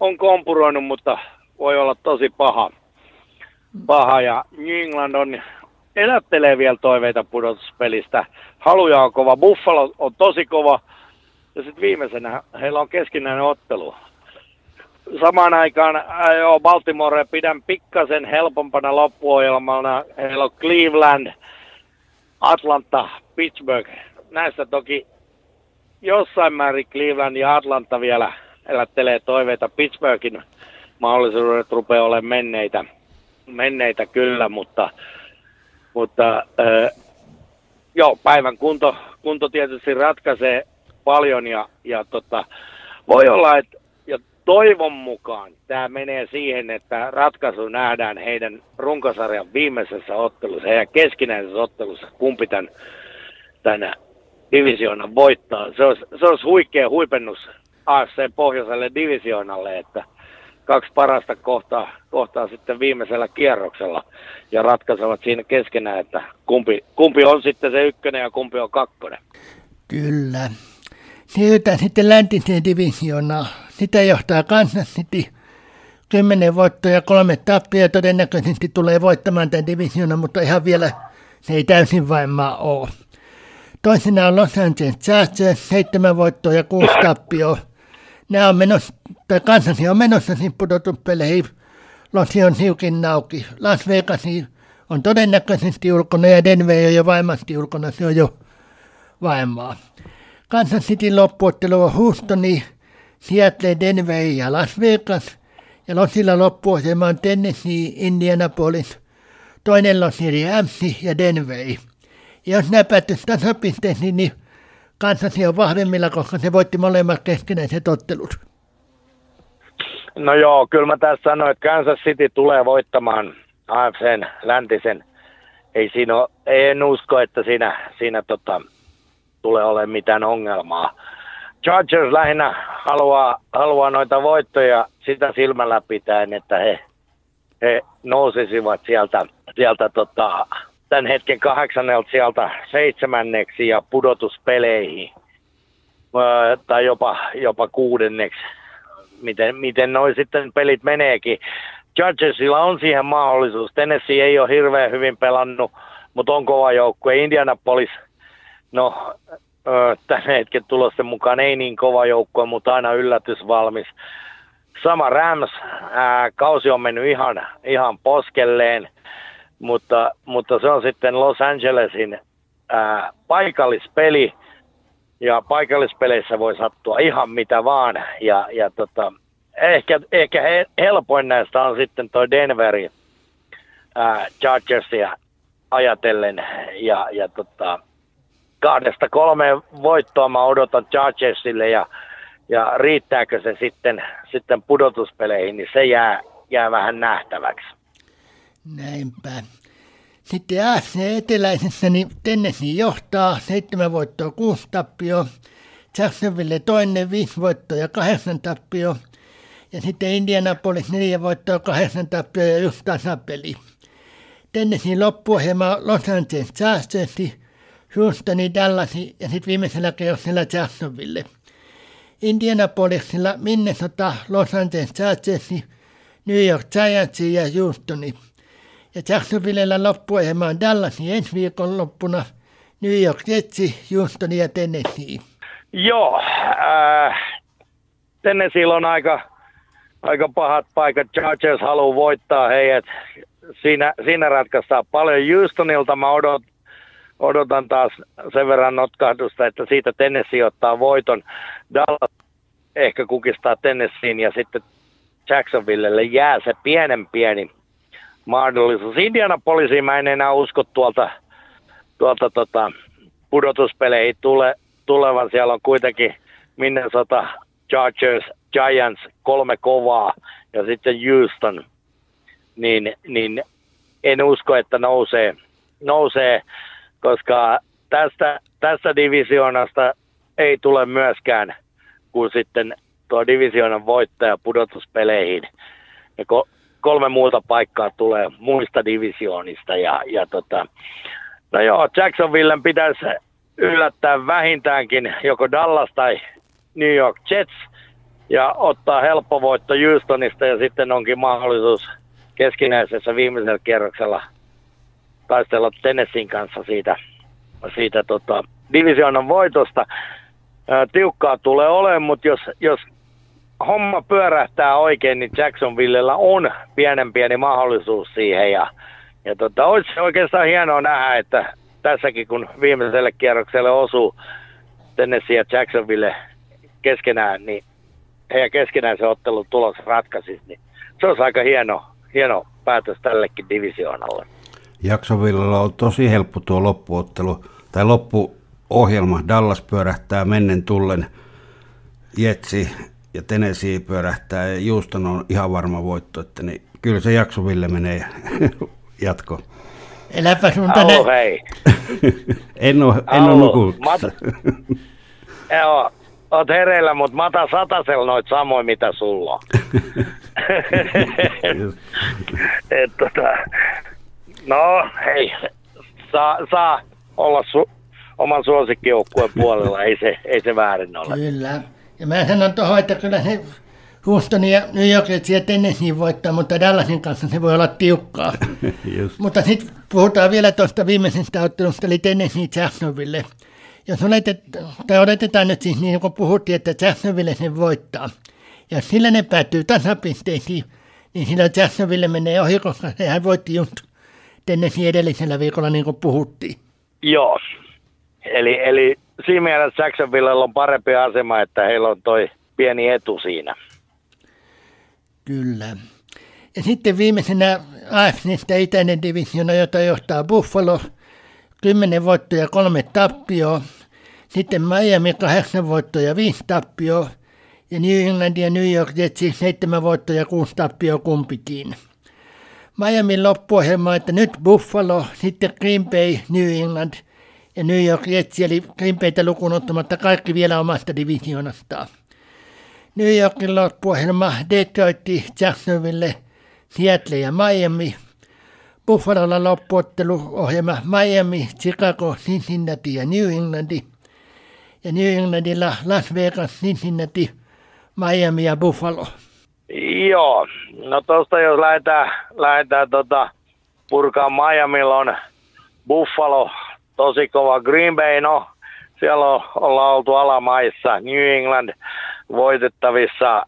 on kompuroinut, mutta voi olla tosi paha. paha ja New England on elättelee vielä toiveita pudotuspelistä. Haluja on kova, Buffalo on tosi kova ja sitten viimeisenä heillä on keskinäinen ottelu. Samaan aikaan äh, joo, Baltimore pidän pikkasen helpompana loppuohjelmana. Heillä on Cleveland, Atlanta, Pittsburgh. Näistä toki jossain määrin Cleveland ja Atlanta vielä elättelee toiveita. Pittsburghin mahdollisuudet rupeaa olemaan menneitä, menneitä kyllä, mutta, mutta äh, joo, päivän kunto, kunto tietysti ratkaisee paljon ja, ja tota, voi olla, että ja toivon mukaan tämä menee siihen, että ratkaisu nähdään heidän runkosarjan viimeisessä ottelussa, ja keskinäisessä ottelussa, kumpi tämän, tämän divisioonan voittaa. Se olisi, se olisi huikea huipennus AFC pohjoiselle divisioonalle, että kaksi parasta kohtaa, kohtaa sitten viimeisellä kierroksella ja ratkaisevat siinä keskenään, että kumpi, kumpi on sitten se ykkönen ja kumpi on kakkonen. Kyllä. Siirrytään sitten läntiseen divisioonaan. Sitä johtaa Kansas City. Kymmenen voittoa ja kolme tappia todennäköisesti tulee voittamaan tämän divisioonan, mutta ihan vielä se ei täysin vaimaa ole. Toisena on Los Angeles Chargers, seitsemän voittoa ja kuusi tappioa. Nämä on menossa, tai kansasi on menossa siinä pudotuspeleihin. Losi on hiukin nauki. Las Vegas on todennäköisesti ulkona ja Denver on jo vaimasti ulkona, se on jo vaimaa. Kansas City loppuottelu on Houstoni, Seattle, Denver ja Las Vegas. Ja Losilla loppuohjelma on Tennessee, Indianapolis, toinen Losi Ramsey ja Denver. Ja jos nämä päättyisi tasapisteisiin, niin Kansas on vahvemmilla, koska se voitti molemmat keskinäiset ottelut. No joo, kyllä mä tässä sanoin, että Kansas City tulee voittamaan AFCn läntisen. Ei siinä ole, en usko, että siinä, siinä tota, tulee olemaan mitään ongelmaa. Chargers lähinnä haluaa, haluaa noita voittoja sitä silmällä pitäen, että he, he nousisivat sieltä, sieltä tota, tämän hetken kahdeksannelta sieltä seitsemänneksi ja pudotuspeleihin. Öö, tai jopa, jopa kuudenneksi, miten, miten noin sitten pelit meneekin. Judgesilla on siihen mahdollisuus. Tennessee ei ole hirveän hyvin pelannut, mutta on kova joukkue. Indianapolis, no tämän hetken tulosten mukaan ei niin kova joukkue, mutta aina yllätysvalmis. Sama Rams, ää, kausi on mennyt ihan, ihan poskelleen mutta, mutta se on sitten Los Angelesin ää, paikallispeli, ja paikallispeleissä voi sattua ihan mitä vaan, ja, ja tota, ehkä, ehkä helpoin näistä on sitten toi Denveri ää, Chargersia ajatellen, ja, ja tota, kahdesta kolmeen voittoa mä odotan Chargersille, ja, ja riittääkö se sitten, sitten pudotuspeleihin, niin se jää, jää vähän nähtäväksi. Näinpä. Sitten AFC eteläisessä, niin Tennessee johtaa, seitsemän voittoa, kuusi tappio. Jacksonville toinen, viisi voittoa ja kahdeksan tappio. Ja sitten Indianapolis neljä voittoa, kahdeksan tappio ja yksi tasapeli. Tennessee loppuohjelma Los Angeles Chargers, Houstoni, Dallas ja sitten viimeisellä kierroksella Jacksonville. Indianapolisilla Minnesota, Los Angeles Chargers, New York Giants ja Houstoni. Ja Jacksonvillellä loppuohjelma on Dallasin ensi viikon loppuna, New York Jetsi, Houston ja Tennessee. Joo, äh, Tennesseellä on aika, aika pahat paikat. Chargers haluaa voittaa heidät. Siinä, siinä ratkaistaan paljon. Houstonilta mä odot, odotan taas sen verran notkahdusta, että siitä Tennessee ottaa voiton. Dallas ehkä kukistaa Tennesseein ja sitten Jacksonvillelle jää se pienen pieni mahdollisuus. Indianapolisiin mä en enää usko tuolta, tuolta tota, pudotuspeleihin tule, tulevan. Siellä on kuitenkin Minnesota Chargers, Giants, kolme kovaa ja sitten Houston. Niin, niin en usko, että nousee, nousee koska tästä, tästä divisioonasta ei tule myöskään kuin sitten tuo divisioonan voittaja pudotuspeleihin. Ja kolme muuta paikkaa tulee muista divisioonista ja, ja tota, no joo, Jacksonville pitäisi yllättää vähintäänkin joko Dallas tai New York Jets ja ottaa helppo voitto Houstonista ja sitten onkin mahdollisuus keskinäisessä viimeisellä kierroksella taistella Tennessin kanssa siitä, siitä tota, divisioonan voitosta. Ää, tiukkaa tulee olemaan, mutta jos, jos homma pyörähtää oikein, niin Jacksonvillellä on pienen pieni mahdollisuus siihen. Ja, ja tota, olisi oikeastaan hienoa nähdä, että tässäkin kun viimeiselle kierrokselle osuu Tennessee ja Jacksonville keskenään, niin heidän keskenään se ottelun tulos ratkaisisi, niin se olisi aika hieno, hieno päätös tällekin divisioonalle. Jacksonvillella on tosi helppo tuo loppuottelu, tai loppuohjelma. Dallas pyörähtää mennen tullen, Jetsi ja Tennessee pyörähtää ja Houston on ihan varma voitto, että niin, kyllä se Jacksonville menee *laughs* jatko. Eläpä sun tänne. Alo, hei. *laughs* en ole, en ole nukunut. *laughs* Joo, oot hereillä, mutta mä otan satasella noit samoin, mitä sulla on. Et, tota, no, hei, saa, saa olla su, oman suosikkijoukkueen puolella, ei se, ei se väärin ole. Kyllä. Ja mä sanon tuohon, että kyllä se Houston ja New York sieltä niin voittaa, mutta Dallasin kanssa se voi olla tiukkaa. *laughs* Just. mutta sitten puhutaan vielä tuosta viimeisestä ottelusta, eli Tennessee Jacksonville. Jos oletetaan, tai odotetaan nyt siis niin kuin puhuttiin, että Jacksonville sen voittaa. Ja sillä ne päätyy tasapisteisiin, niin sillä Jacksonville menee ohi, koska sehän voitti just Tennessee edellisellä viikolla, niin kuin puhuttiin. Joo. Eli, eli siinä mielessä Jacksonvillella on parempi asema, että heillä on toi pieni etu siinä. Kyllä. Ja sitten viimeisenä AFCstä itäinen divisiona, jota johtaa Buffalo, 10 voittoa ja kolme tappioa. Sitten Miami 8 voittoa ja 5 tappioa. Ja New England ja New York Jets 7 voittoa ja 6 tappioa kumpikin. Miamin loppuohjelma, että nyt Buffalo, sitten Green Bay, New England ja New York Jets, eli Baytä lukuun ottamatta kaikki vielä omasta divisionastaan. New Yorkin loppuohjelma Detroit, Jacksonville, Seattle ja Miami. Buffalolla loppuotteluohjelma Miami, Chicago, Cincinnati ja New Englandi. Ja New Englandilla Las Vegas, Cincinnati, Miami ja Buffalo. Joo, no tuosta jos lähdetään, lähdetään tota, purkaa Miamilla on Buffalo, tosi kova Green Bay, no siellä on, ollaan oltu alamaissa, New England voitettavissa,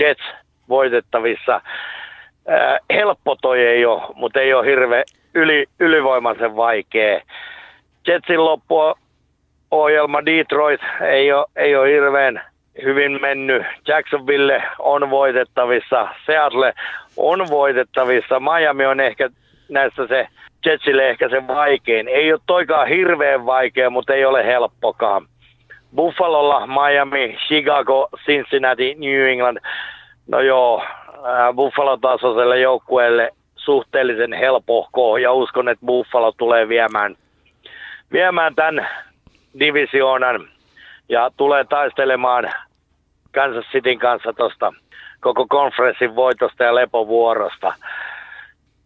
Jets voitettavissa. Äh, helppo toi ei ole, mutta ei ole hirveän yli, ylivoimaisen vaikea. Jetsin loppuohjelma Detroit ei ole, ei ole hirveän hyvin mennyt. Jacksonville on voitettavissa, Seattle on voitettavissa, Miami on ehkä näissä se Jetsille ehkä se vaikein. Ei ole toikaan hirveän vaikea, mutta ei ole helppokaan. Buffalolla Miami, Chicago, Cincinnati, New England. No joo, Buffalo-tasoiselle joukkueelle suhteellisen helpohko ja uskon, että Buffalo tulee viemään, viemään tämän divisioonan ja tulee taistelemaan Kansas Cityn kanssa tuosta koko konferenssin voitosta ja lepovuorosta.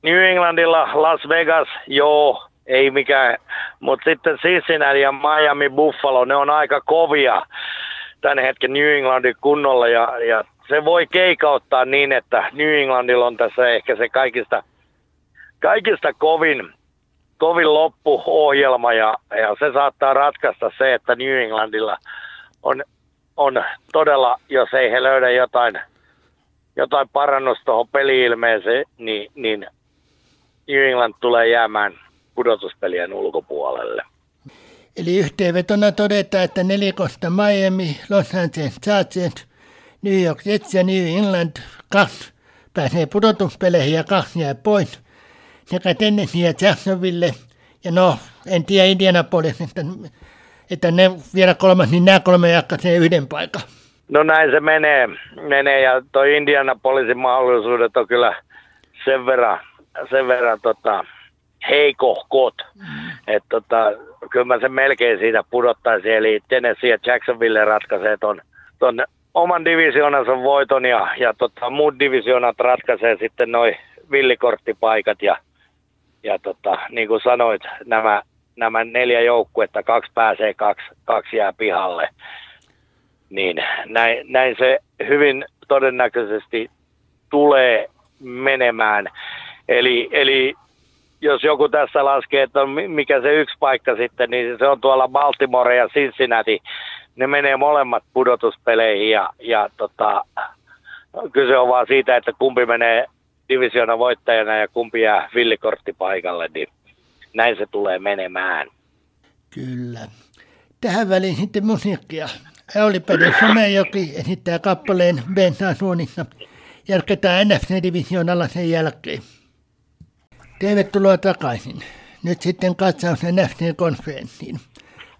New Englandilla Las Vegas, joo, ei mikään, mutta sitten Cincinnati ja Miami Buffalo, ne on aika kovia tämän hetken New Englandin kunnolla. Ja, ja se voi keikauttaa niin, että New Englandilla on tässä ehkä se kaikista, kaikista kovin, kovin loppuohjelma. Ja, ja se saattaa ratkaista se, että New Englandilla on, on todella, jos ei he löydä jotain, jotain parannusta tuohon peli-ilmeeseen, niin, niin New England tulee jäämään pudotuspelien ulkopuolelle. Eli yhteenvetona todetaan, että nelikosta Miami, Los Angeles Chargers, New York Jets ja New England kaksi pääsee pudotuspeleihin ja kaksi jää pois. Sekä Tennessee ja Jacksonville. Ja no, en tiedä Indianapolis, että, että ne vielä kolmas, niin nämä kolme jakkaisee yhden paikan. No näin se menee, menee ja toi Indianapolisin mahdollisuudet on kyllä sen verran sen verran tota, heikohkot, mm. että tota, kyllä mä sen melkein siitä pudottaisin, eli Tennessee ja Jacksonville ratkaisee ton, ton oman divisioonansa voiton ja, ja tota, muut divisioonat ratkaisee sitten noin villikorttipaikat ja, ja tota, niin kuin sanoit, nämä, nämä neljä joukkuetta, kaksi pääsee, kaksi, kaksi jää pihalle. Niin näin, näin se hyvin todennäköisesti tulee menemään. Eli, eli jos joku tässä laskee, että mikä se yksi paikka sitten, niin se on tuolla Baltimore ja Cincinnati. Ne menee molemmat pudotuspeleihin ja, ja tota, kyse on vaan siitä, että kumpi menee divisiona voittajana ja kumpi jää villikorttipaikalle, niin näin se tulee menemään. Kyllä. Tähän väliin sitten musiikkia. Oli Pede Somejoki esittää kappaleen Bensan suunnissa. Jatketaan NFC-divisioonalla sen jälkeen. Tervetuloa takaisin. Nyt sitten katsaus NFC-konferenssiin.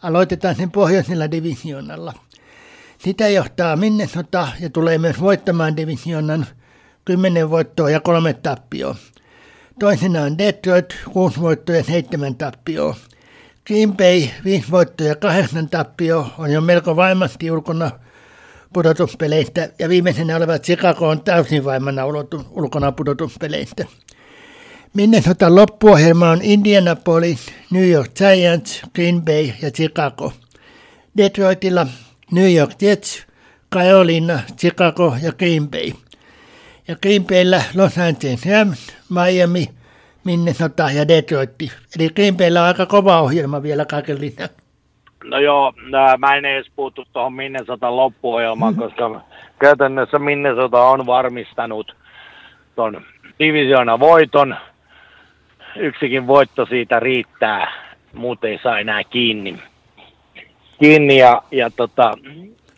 Aloitetaan sen pohjoisella divisioonalla. Sitä johtaa Minnesota ja tulee myös voittamaan divisioonan 10 voittoa ja kolme tappioa. Toisena on Detroit, 6 voittoa ja 7 tappioa. Green Bay, 5 voittoa ja 8 tappioa, on jo melko vaimasti ulkona pudotuspeleistä ja viimeisenä olevat Chicago on täysin vaimana ulkona pudotuspeleistä. Minnesota loppuohjelma on Indianapolis, New York Giants, Green Bay ja Chicago. Detroitilla New York Jets, Carolina, Chicago ja Green Bay. Ja Green Bayllä Los Angeles Rams, Miami, Minnesota ja Detroit. Eli Green Bayllä on aika kova ohjelma vielä kaiken lisäksi. No joo, mä en edes puuttu tuohon Minnesota loppuohjelmaan, mm-hmm. koska käytännössä Minnesota on varmistanut tuon divisioona voiton yksikin voitto siitä riittää, muuten ei saa enää kiinni. Kiinni ja, ja tota,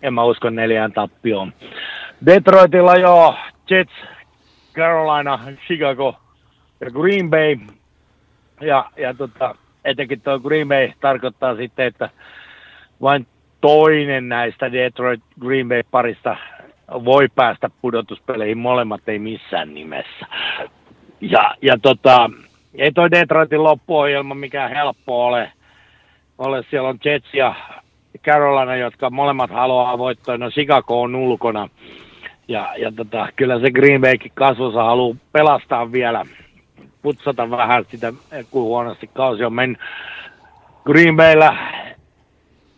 en mä usko neljään tappioon. Detroitilla jo Jets, Carolina, Chicago ja Green Bay. Ja, ja tota, etenkin tuo Green Bay tarkoittaa sitten, että vain toinen näistä Detroit Green Bay parista voi päästä pudotuspeleihin, molemmat ei missään nimessä. Ja, ja tota, ei toi Detroitin loppuohjelma mikään helppo ole. ole. Siellä on Jets ja Carolina, jotka molemmat haluaa voittaa. No Chicago on ulkona. Ja, ja tota, kyllä se Green Baykin kasvossa haluaa pelastaa vielä, putsata vähän sitä, kun huonosti kausi on mennyt. Green Bayllä,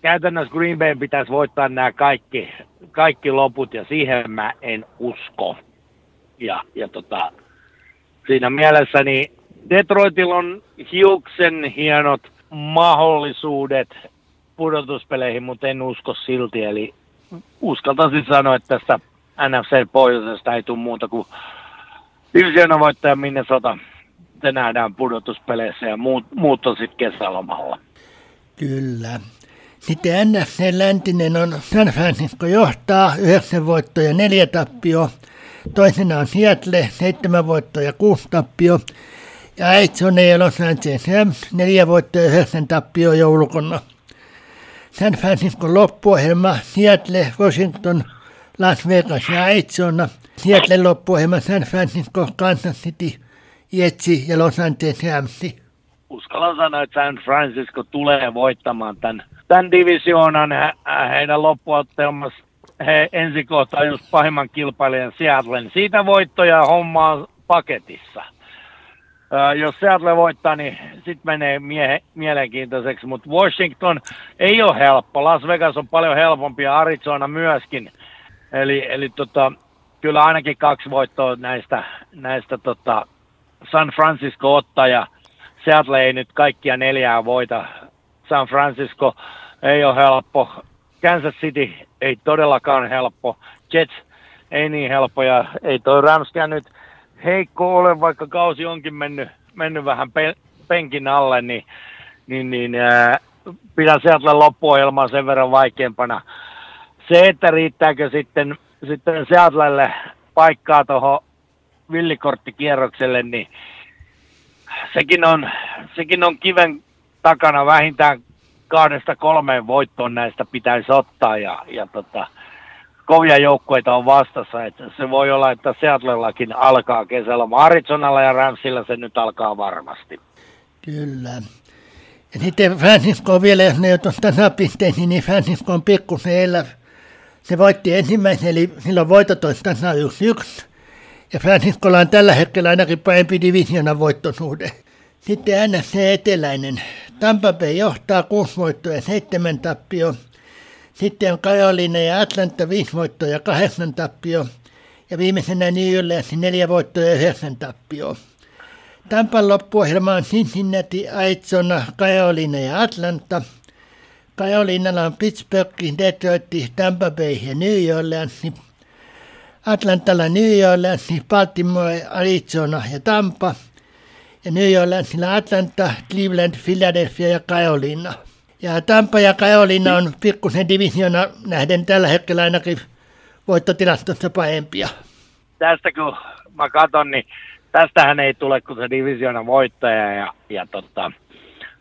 käytännössä Green Bay pitäisi voittaa nämä kaikki, kaikki loput, ja siihen mä en usko. Ja, ja tota, siinä mielessä niin Detroitilla on hiuksen hienot mahdollisuudet pudotuspeleihin, mutta en usko silti. Eli uskaltaisin sanoa, että tästä NFC pohjoisesta ei tule muuta kuin divisioona voittaja Minnesota. Se nähdään pudotuspeleissä ja muut, muut on sitten kesälomalla. Kyllä. Sitten NFC läntinen on San Francisco johtaa, yhdeksän voittoa ja neljä tappio. Toisena on Seattle, seitsemän voittoa ja kuusi tappio. Ja Arizona ja Los Angeles Rams, neljä voittoa ja yhdeksän tappio joulukonna. San Francisco loppuohjelma, Seattle, Washington, Las Vegas ja Arizona. Seattle loppuohjelma, San Francisco, Kansas City, Jetsi ja Los Angeles Rams. Uskallan sanoa, että San Francisco tulee voittamaan tämän, tämän divisioonan. Heidän loppuottelmassa he ensi kohtaa just pahimman kilpailijan Seattlen. Siitä voittoja hommaa paketissa jos Seattle voittaa, niin sitten menee mie- mielenkiintoiseksi, mutta Washington ei ole helppo. Las Vegas on paljon helpompi ja Arizona myöskin. Eli, eli tota, kyllä ainakin kaksi voittoa näistä, näistä tota San Francisco ottaa ja Seattle ei nyt kaikkia neljää voita. San Francisco ei ole helppo. Kansas City ei todellakaan helppo. Jets ei niin helppo ja ei toi Ramskään nyt heikko ole, vaikka kausi onkin mennyt, mennyt vähän pe, penkin alle, niin, niin, niin ää, pidän sieltä loppuohjelmaa sen verran vaikeampana. Se, että riittääkö sitten, sitten Seatlelle paikkaa tuohon villikorttikierrokselle, niin sekin on, sekin on kiven takana vähintään kahdesta kolmeen voittoon näistä pitäisi ottaa ja, ja tota, kovia joukkueita on vastassa. Että se voi olla, että Seattlellakin alkaa kesällä. Arizonalla ja Ramsilla se nyt alkaa varmasti. Kyllä. Ja sitten Francisco vielä, jos ne joutuisi tasapisteisiin, niin Francisco on pikkusen elä. Se voitti ensimmäisen, eli silloin voitot olisi tasa yksi. Ja Franciscolla on tällä hetkellä ainakin parempi divisiona voittosuhde. Sitten NFC Eteläinen. Tampa Bay johtaa kuusi voittoa ja seitsemän tappio. Sitten on Carolina ja Atlanta viisi voittoa ja kahdeksan tappio. Ja viimeisenä New Orleans neljä voittoa ja yhdeksän tappio. Tampan loppuohjelma on Cincinnati, Arizona, Carolina ja Atlanta. Carolinalla on Pittsburgh, Detroit, Tampa Bay ja New Orleans. Atlantalla New Orleans, Baltimore, Arizona ja Tampa. Ja New Orleansilla Atlanta, Cleveland, Philadelphia ja Carolina. Ja Tampa ja Carolina on pikkusen divisiona nähden tällä hetkellä ainakin voittotilastossa parempia. Tästä kun mä katson, niin tästähän ei tule kuin se divisiona voittaja ja, ja tota,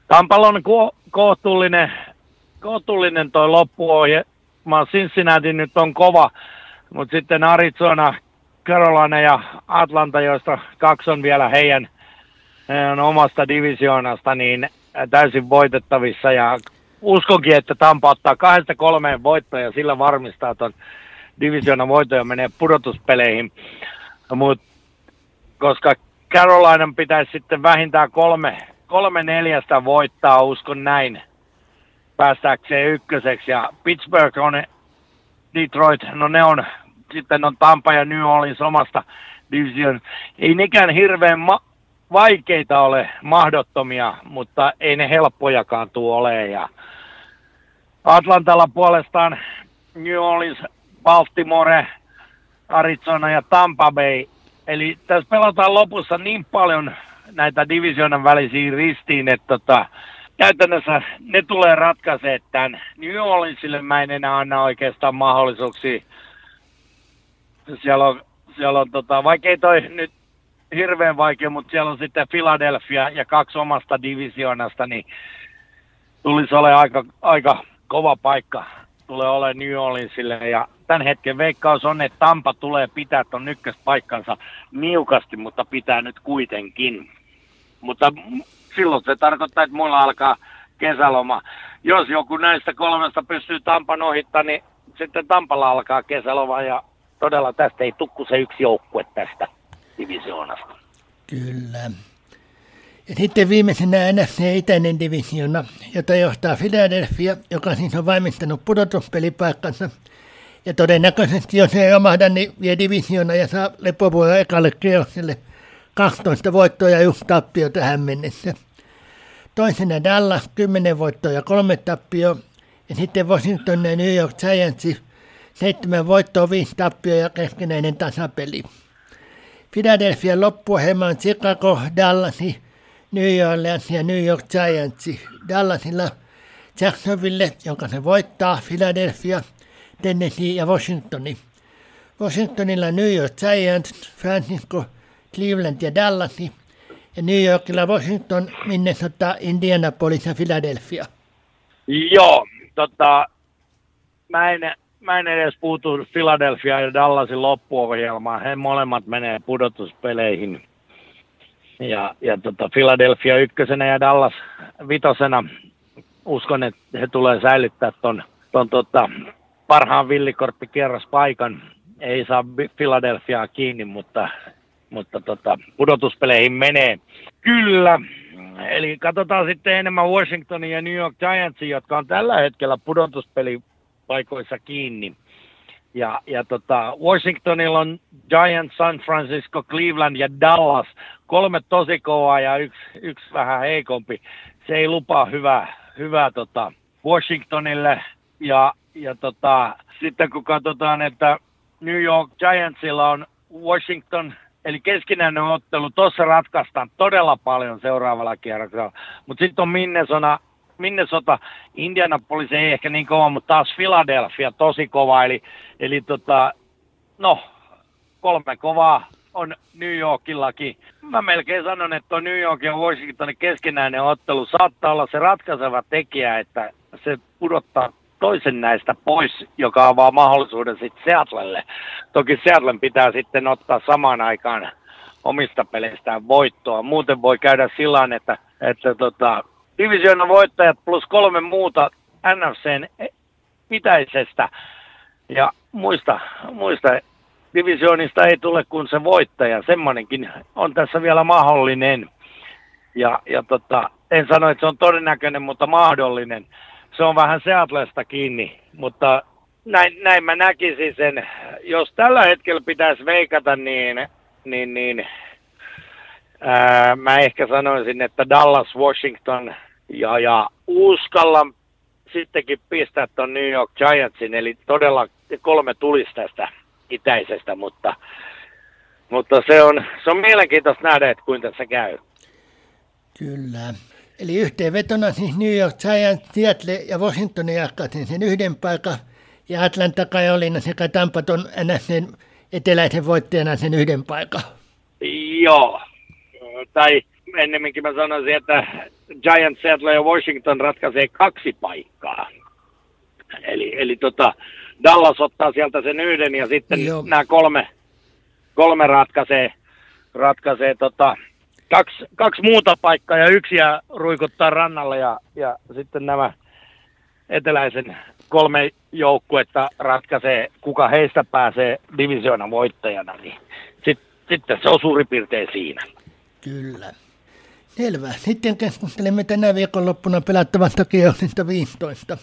Tampalla on ko- kohtuullinen, kohtuullinen toi loppuohjelma. Cincinnati nyt on kova, mutta sitten Arizona, Carolina ja Atlanta, joista kaksi on vielä heidän, heidän omasta divisioonasta, niin täysin voitettavissa ja uskonkin, että Tampa ottaa kahdesta kolmeen voittoja ja sillä varmistaa tuon divisioonan voittoja menee pudotuspeleihin. Mutta koska Carolinan pitäisi sitten vähintään kolme, kolme neljästä voittaa, uskon näin, päästäkseen ykköseksi. Ja Pittsburgh on Detroit, no ne on, sitten on Tampa ja New Orleans omasta division. Ei nekään hirveän ma- vaikeita ole, mahdottomia, mutta ei ne helppojakaan tuo ole. Ja Atlantalla puolestaan New Orleans, Baltimore, Arizona ja Tampa Bay – Eli tässä pelataan lopussa niin paljon näitä divisionan välisiä ristiin, että tota, käytännössä ne tulee ratkaisemaan tämän. New Orleansille mä en enää anna oikeastaan mahdollisuuksia. Siellä on, siellä on tota, vaikka ei toi nyt hirveän vaikea, mutta siellä on sitten Philadelphia ja kaksi omasta divisioonasta, niin tulisi olla aika, aika kova paikka tulee olemaan New Orleansille ja tämän hetken veikkaus on, että Tampa tulee pitää tuon ykköspaikkansa niukasti, mutta pitää nyt kuitenkin. Mutta silloin se tarkoittaa, että mulla alkaa kesäloma. Jos joku näistä kolmesta pystyy Tampan ohittamaan, niin sitten Tampalla alkaa kesäloma ja todella tästä ei tukku se yksi joukkue tästä divisioonasta. Kyllä. Ja sitten viimeisenä NFC Itäinen divisiona, jota johtaa Philadelphia, joka siis on valmistanut pudotuspelipaikkansa. Ja todennäköisesti, jos ei romahda, niin vie divisiona ja saa lepovuoro ekalle kierrokselle 12 voittoa ja yksi tappio tähän mennessä. Toisena Dallas 10 voittoa ja kolme tappio. Ja sitten Washington ja New York Giants 7 voittoa, 5 tappio ja keskinäinen tasapeli. Philadelphia loppuohjelma on Chicago, Dallas, New Orleans ja New York Giants. Dallasilla Jacksonville, jonka se voittaa, Philadelphia, Tennessee ja Washingtoni. Washingtonilla New York Giants, Francisco, Cleveland ja Dallas. Ja New Yorkilla Washington, Minnesota, Indianapolis ja Philadelphia. Joo, tota, mä en, mä en edes puutu Philadelphia ja Dallasin loppuohjelmaan. He molemmat menee pudotuspeleihin ja, ja tota Philadelphia ykkösenä ja Dallas vitosena. Uskon, että he tulee säilyttää ton, ton tota, parhaan villikorttikierrospaikan. Ei saa Philadelphiaa kiinni, mutta, mutta tota, pudotuspeleihin menee. Kyllä, eli katsotaan sitten enemmän Washingtonin ja New York Giantsin, jotka on tällä hetkellä pudotuspelipaikoissa kiinni. Ja, ja tota, Washingtonilla on Giants, San Francisco, Cleveland ja Dallas. Kolme tosi kovaa ja yksi, yksi vähän heikompi. Se ei lupaa hyvää, hyvää tota Washingtonille. Ja, ja tota, sitten kun katsotaan, että New York Giantsilla on Washington, eli keskinäinen ottelu, tuossa ratkaistaan todella paljon seuraavalla kierroksella. Mutta sitten on Minnesota, Minnesota, Indianapolis ei ehkä niin kova, mutta taas Philadelphia tosi kova. Eli, eli tota, no, kolme kovaa on New Yorkillakin. Mä melkein sanon, että New York ja Washingtonin keskinäinen ottelu saattaa olla se ratkaiseva tekijä, että se pudottaa toisen näistä pois, joka avaa mahdollisuuden sitten Seatlelle. Toki Seattlen pitää sitten ottaa samaan aikaan omista peleistään voittoa. Muuten voi käydä sillä että, että tota, divisioonan voittajat plus kolme muuta NFCn pitäisestä. Ja muista, muista divisioonista ei tule kuin se voittaja. Semmoinenkin on tässä vielä mahdollinen. Ja, ja tota, en sano, että se on todennäköinen, mutta mahdollinen. Se on vähän Seatlesta kiinni, mutta näin, näin mä näkisin sen. Jos tällä hetkellä pitäisi veikata, niin, niin, niin ää, mä ehkä sanoisin, että Dallas, Washington ja, ja uskallan sittenkin pistää tuon New York Giantsin, eli todella kolme tulisi tästä itäisestä, mutta, mutta se, on, se on mielenkiintoista nähdä, että kuinka tässä käy. Kyllä. Eli yhteenvetona siis New York Giants, Seattle ja Washington jakasin sen yhden paikan ja Atlanta Carolina sekä Tampa ton NFCn eteläisen voittajana sen yhden paikan. Joo. Tai ennemminkin mä sanoisin, että Giants, Seattle ja Washington ratkaisee kaksi paikkaa. Eli, eli tota, Dallas ottaa sieltä sen yhden ja sitten Joo. nämä kolme, kolme ratkaisee, ratkaisee tota, kaksi, kaksi muuta paikkaa ja yksi ja ruikuttaa rannalle ja, ja sitten nämä eteläisen kolme joukkuetta ratkaisee, kuka heistä pääsee divisioonan voittajana, niin sit, sitten se on suurin piirtein siinä. Kyllä. Selvä. Sitten keskustelemme tänä viikonloppuna pelattavasta kierroksesta 15.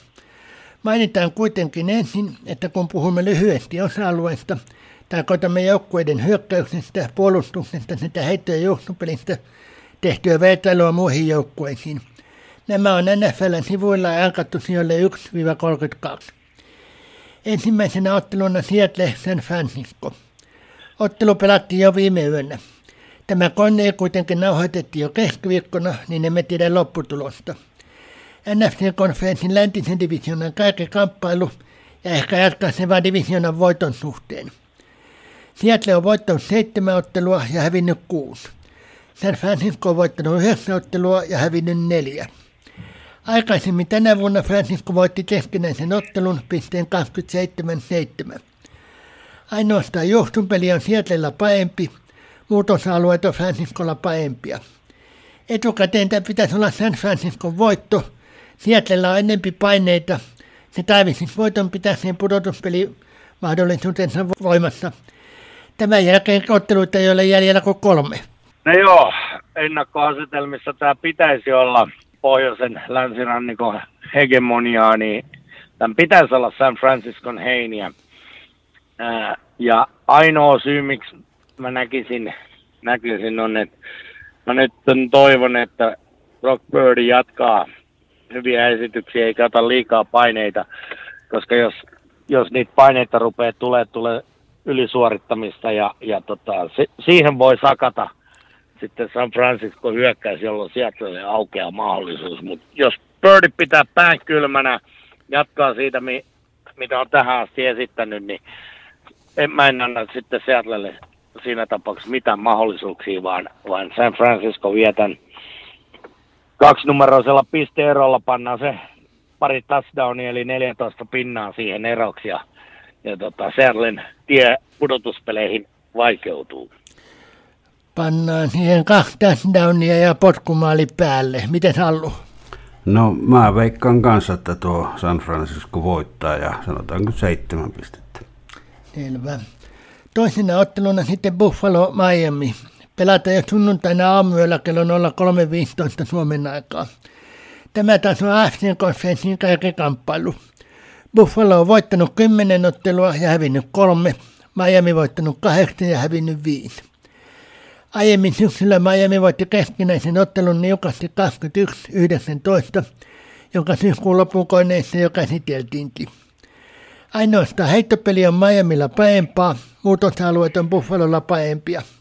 Mainitaan kuitenkin ensin, että kun puhumme lyhyesti osa-alueesta, tarkoitamme joukkueiden hyökkäyksestä, puolustuksesta sekä heitto- ja juoksupelistä tehtyä vertailua muihin joukkueisiin. Nämä on NFLn sivuilla jalkattu sijoille 1-32. Ensimmäisenä otteluna Seattle San Francisco. Ottelu pelattiin jo viime yönä. Tämä kone kuitenkin nauhoitettiin jo keskiviikkona, niin emme tiedä lopputulosta. NFC-konferenssin läntisen divisionan kamppailu ja ehkä jatkaa se vain divisionan voiton suhteen. Seattle on voittanut seitsemän ottelua ja hävinnyt kuusi. San Francisco on voittanut yhdeksän ottelua ja hävinnyt neljä. Aikaisemmin tänä vuonna Francisco voitti keskinäisen ottelun pisteen 27-7. Ainoastaan johtupeli on Seattlella paempi, muut osa-alueet on Franciscolla paempia. Etukäteen tämä pitäisi olla San Franciscon voitto, Seattlella on enempi paineita. Se tarvitsisi voiton sen pudotuspeli mahdollisuutensa voimassa. Tämän jälkeen otteluita ei ole jäljellä kuin kolme. No joo, ennakkoasetelmissa tämä pitäisi olla pohjoisen länsirannikon hegemoniaa, niin tämän pitäisi olla San Franciscon heiniä. ja ainoa syy, miksi mä näkisin, näkisin on, että mä nyt toivon, että Rockbird jatkaa hyviä esityksiä eikä ota liikaa paineita, koska jos, jos niitä paineita rupeaa tulee, tulee ylisuorittamista ja, ja tota, se, siihen voi sakata sitten San Francisco hyökkäys, jolloin sieltä aukeaa mahdollisuus. Mutta jos Birdi pitää pään kylmänä, jatkaa siitä, mi, mitä on tähän asti esittänyt, niin en, mä en anna sitten Seattlelle siinä tapauksessa mitään mahdollisuuksia, vaan, vaan San Francisco vietän kaksinumeroisella pisteerolla pannaan se pari touchdownia, eli 14 pinnaa siihen eroksi, ja, ja tota, Serlen tie pudotuspeleihin vaikeutuu. Pannaan siihen kaksi touchdownia ja potkumaali päälle. Miten Hallu? No mä veikkaan kanssa, että tuo San Francisco voittaa ja sanotaanko seitsemän pistettä. Selvä. Toisena otteluna sitten Buffalo Miami. Pelataan jo sunnuntaina aamuyöllä kello 03.15 Suomen aikaa. Tämä taas on AFCn konferenssin kamppailu. Buffalo on voittanut 10 ottelua ja hävinnyt kolme. Miami voittanut kahdeksan ja hävinnyt viisi. Aiemmin syksyllä Miami voitti keskinäisen ottelun niukasti 21-19, jonka syyskuun lopukoineissa jo käsiteltiinkin. Ainoastaan heittopeli on Miamilla paempaa, muut osa-alueet on Buffalolla paempia –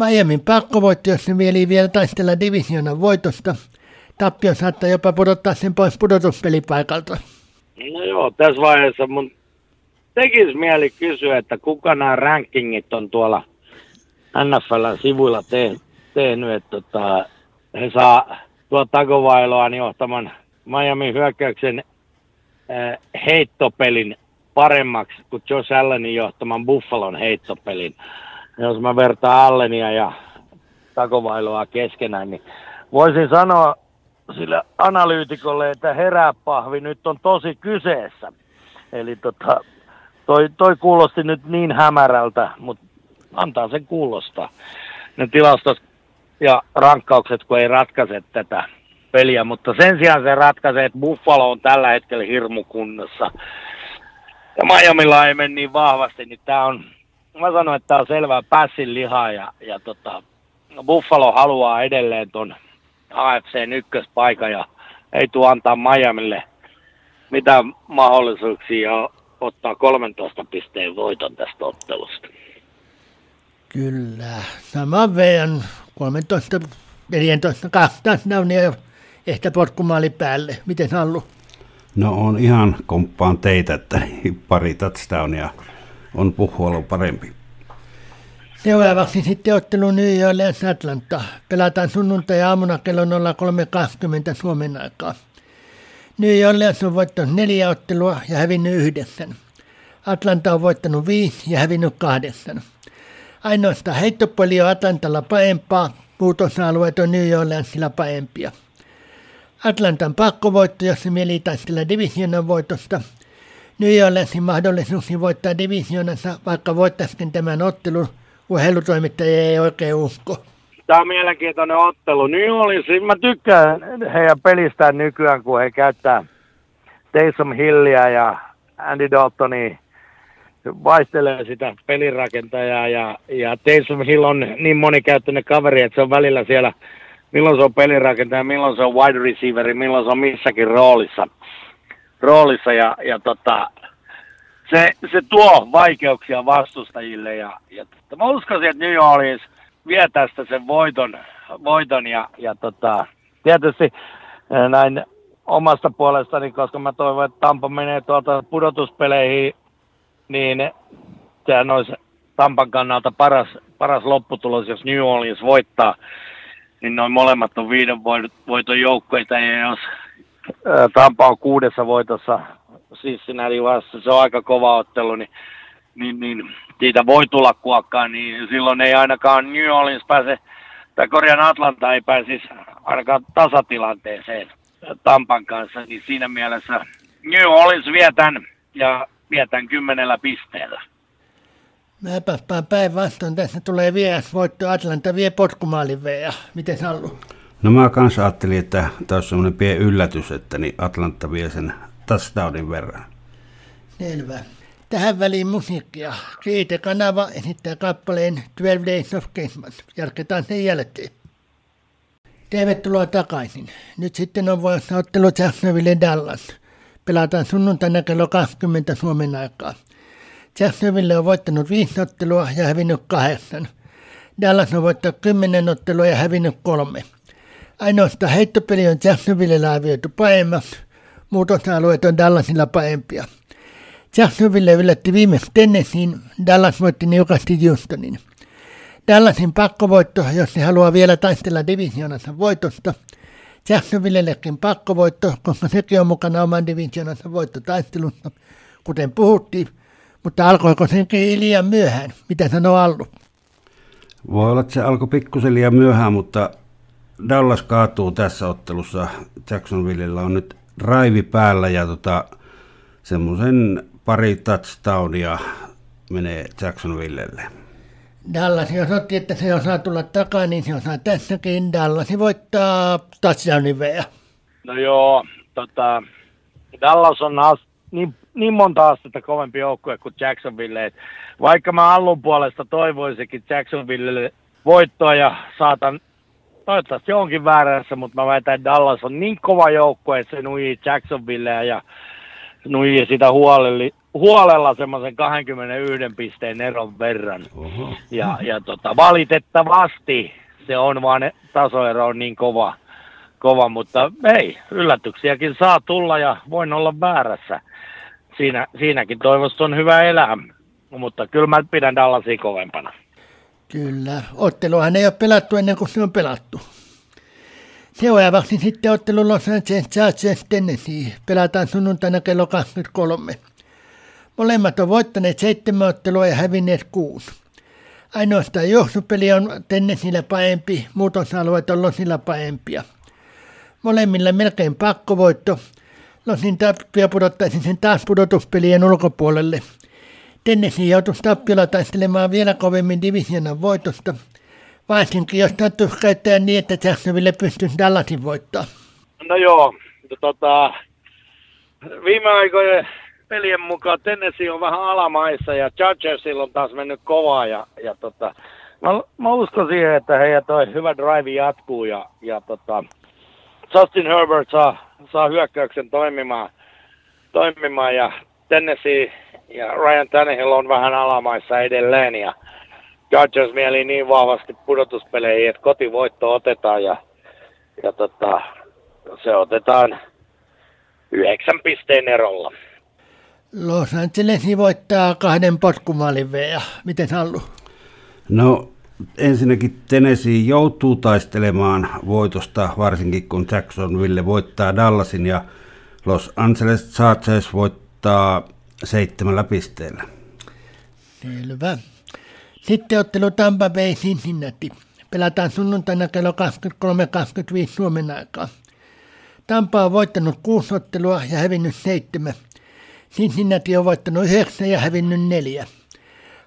Miamin pakkovoitto, jos ne mieli vielä taistella divisionan voitosta. Tappio saattaa jopa pudottaa sen pois pudotuspelipaikalta. No joo, tässä vaiheessa mun tekisi mieli kysyä, että kuka nämä rankingit on tuolla NFLn sivuilla te- tehnyt, että tota, he saa tuo Tagovailoa johtaman Miami hyökkäyksen äh, heittopelin paremmaksi kuin Josh Allenin johtaman Buffalon heittopelin. Jos mä vertaan Allenia ja takovailoa keskenään, niin voisin sanoa sille analyytikolle, että herää pahvi, nyt on tosi kyseessä. Eli tota, toi, toi kuulosti nyt niin hämärältä, mutta antaa sen kuulostaa. Ne tilastot ja rankkaukset, kun ei ratkaise tätä peliä, mutta sen sijaan se ratkaisee, että Buffalo on tällä hetkellä hirmukunnassa. Ja Miamilla ei mene niin vahvasti, niin tämä on, mä sanoin, että tämä on selvää pässin lihaa ja, ja tota, Buffalo haluaa edelleen ton AFC ykköspaikan ja ei tuo antaa Miamille mitään mahdollisuuksia ottaa 13 pisteen voiton tästä ottelusta. Kyllä. Sama vean 13, 14, 12 ja ehkä potkumaali päälle. Miten Hallu? No on ihan komppaan teitä, että pari touchdownia on puhuolu parempi. Seuraavaksi sitten ottelu New Orleans Atlanta. Pelataan sunnuntai-aamuna kello 03.20 Suomen aikaa. New Orleans on voittanut neljä ottelua ja hävinnyt yhdeksän. Atlanta on voittanut viisi ja hävinnyt kahdeksan. Ainoastaan heittopeli on Atlantalla paempaa, muut osa-alueet on New Orleansilla paempia. Atlantan pakkovoitto, jos se mieli taistella divisionan voitosta. New Orleansin mahdollisuus voittaa divisionansa, vaikka voittaisikin tämän ottelun, urheilutoimittaja ei oikein usko. Tämä on mielenkiintoinen ottelu. New Orleans, mä tykkään heidän pelistään nykyään, kun he käyttää Taysom Hillia ja Andy Daltonia vaihtelee sitä pelirakentajaa ja, ja Taysom Hill on niin monikäyttöinen kaveri, että se on välillä siellä, milloin se on pelirakentaja, milloin se on wide receiveri, milloin se on missäkin roolissa. roolissa ja, ja tota, se, se tuo vaikeuksia vastustajille ja, ja tota, mä uskoisin, että New Orleans vie tästä sen voiton, voiton ja, ja tota, tietysti eh, näin omasta puolestani, koska mä toivon, että Tampa menee tuolta pudotuspeleihin niin sehän olisi Tampan kannalta paras, paras lopputulos, jos New Orleans voittaa, niin noin molemmat on viiden voiton joukkoita, ja jos Tampa on kuudessa voitossa Cincinnati vasta, se on aika kova ottelu, niin, niin, niin siitä voi tulla kuokkaa, niin silloin ei ainakaan New Orleans pääse, tai Korean Atlanta ei pääsisi ainakaan tasatilanteeseen Tampan kanssa, niin siinä mielessä New Orleans vie tämän, ja vietän kymmenellä pisteellä. Mäpä päinvastoin. Tässä tulee vielä voitto Atlanta vie potkumaalin veä. Miten Sallu? No mä kanssa ajattelin, että tämä on semmoinen pieni yllätys, että niin Atlanta vie sen touchdownin verran. Selvä. Tähän väliin musiikkia. Siitä kanava esittää kappaleen 12 Days of Christmas. Jatketaan sen jälkeen. Tervetuloa takaisin. Nyt sitten on vuorossa ottelu Jacksonville Dallas pelataan sunnuntaina kello 20 Suomen aikaa. Jacksonville on voittanut viisi ottelua ja hävinnyt kahdeksan. Dallas on voittanut kymmenen ottelua ja hävinnyt kolme. Ainoastaan heittopeli on Jacksonville arvioitu paemmaksi. Muut osa-alueet on Dallasilla paempia. Jacksonville yllätti viimeksi Tennesseein, Dallas voitti niukasti Houstonin. Dallasin pakkovoitto, jos se haluaa vielä taistella divisionansa voitosta – Jacksonvillekin pakkovoitto, koska sekin on mukana oman divisionansa voittotaistelussa, kuten puhuttiin. Mutta alkoiko senkin liian myöhään? Mitä sanoo Allu? Voi olla, että se alkoi pikkusen liian myöhään, mutta Dallas kaatuu tässä ottelussa. Jacksonvillella on nyt raivi päällä ja tota, semmoisen pari touchdownia menee Jacksonvillelle. Dallas, jos otti, että se osaa tulla takaisin, niin se osaa tässäkin. Dallas voittaa touchdownin veä. No joo, tota, Dallas on as, niin, niin monta astetta kovempi joukkue kuin Jacksonville. Et vaikka mä Allun puolesta toivoisikin Jacksonville voittoa ja saatan toivottavasti onkin väärässä, mutta mä väitän, että Dallas on niin kova joukkue, että se nuijii Jacksonville ja nuijii sitä huolelli, huolella semmoisen 21 pisteen eron verran. Oho. Ja, ja tota, valitettavasti se on vaan, tasoero on niin kova, kova, mutta ei, yllätyksiäkin saa tulla ja voin olla väärässä. Siinä, siinäkin toivosta on hyvä elää, mutta kyllä mä pidän Dallasia kovempana. Kyllä, otteluhan ei ole pelattu ennen kuin se on pelattu. Seuraavaksi sitten ottelu Los Angeles Chargers Tennessee. Pelataan sunnuntaina kello 23. Molemmat on voittaneet seitsemän ottelua ja hävinneet kuusi. Ainoastaan johtopeli on Tennesseellä paempi, muut osa-alueet on Losilla paempia. Molemmilla melkein pakkovoitto. Losin tappia pudottaisi sen taas pudotuspelien ulkopuolelle. Tennessee joutuisi tappiolla taistelemaan vielä kovemmin divisionan voitosta – Varsinkin jos sattuisi käyttää niin, että Jacksonville pystyisi Dallasin voittaa. No joo, tota, viime aikojen pelien mukaan Tennessee on vähän alamaissa ja Chargersilla on taas mennyt kovaa ja, ja tota, mä, mä, uskon siihen, että heidän toi hyvä drive jatkuu ja, ja tota, Justin Herbert saa, saa hyökkäyksen toimimaan, toimimaan ja Tennessee ja Ryan Tannehill on vähän alamaissa edelleen ja Chargers mieli niin vahvasti pudotuspeleihin, että kotivoitto otetaan ja, ja tota, se otetaan yhdeksän pisteen erolla. Los Angeles voittaa kahden potkumaalin ja miten Hallu? No ensinnäkin Tennessee joutuu taistelemaan voitosta, varsinkin kun Jacksonville voittaa Dallasin ja Los Angeles Chargers voittaa seitsemällä pisteellä. Selvä. Sitten ottelu Tampa Bay Cincinnati. Pelataan sunnuntaina kello 23.25 Suomen aikaa. Tampa on voittanut kuusi ottelua ja hävinnyt seitsemän. Cincinnati on voittanut yhdeksän ja hävinnyt neljä.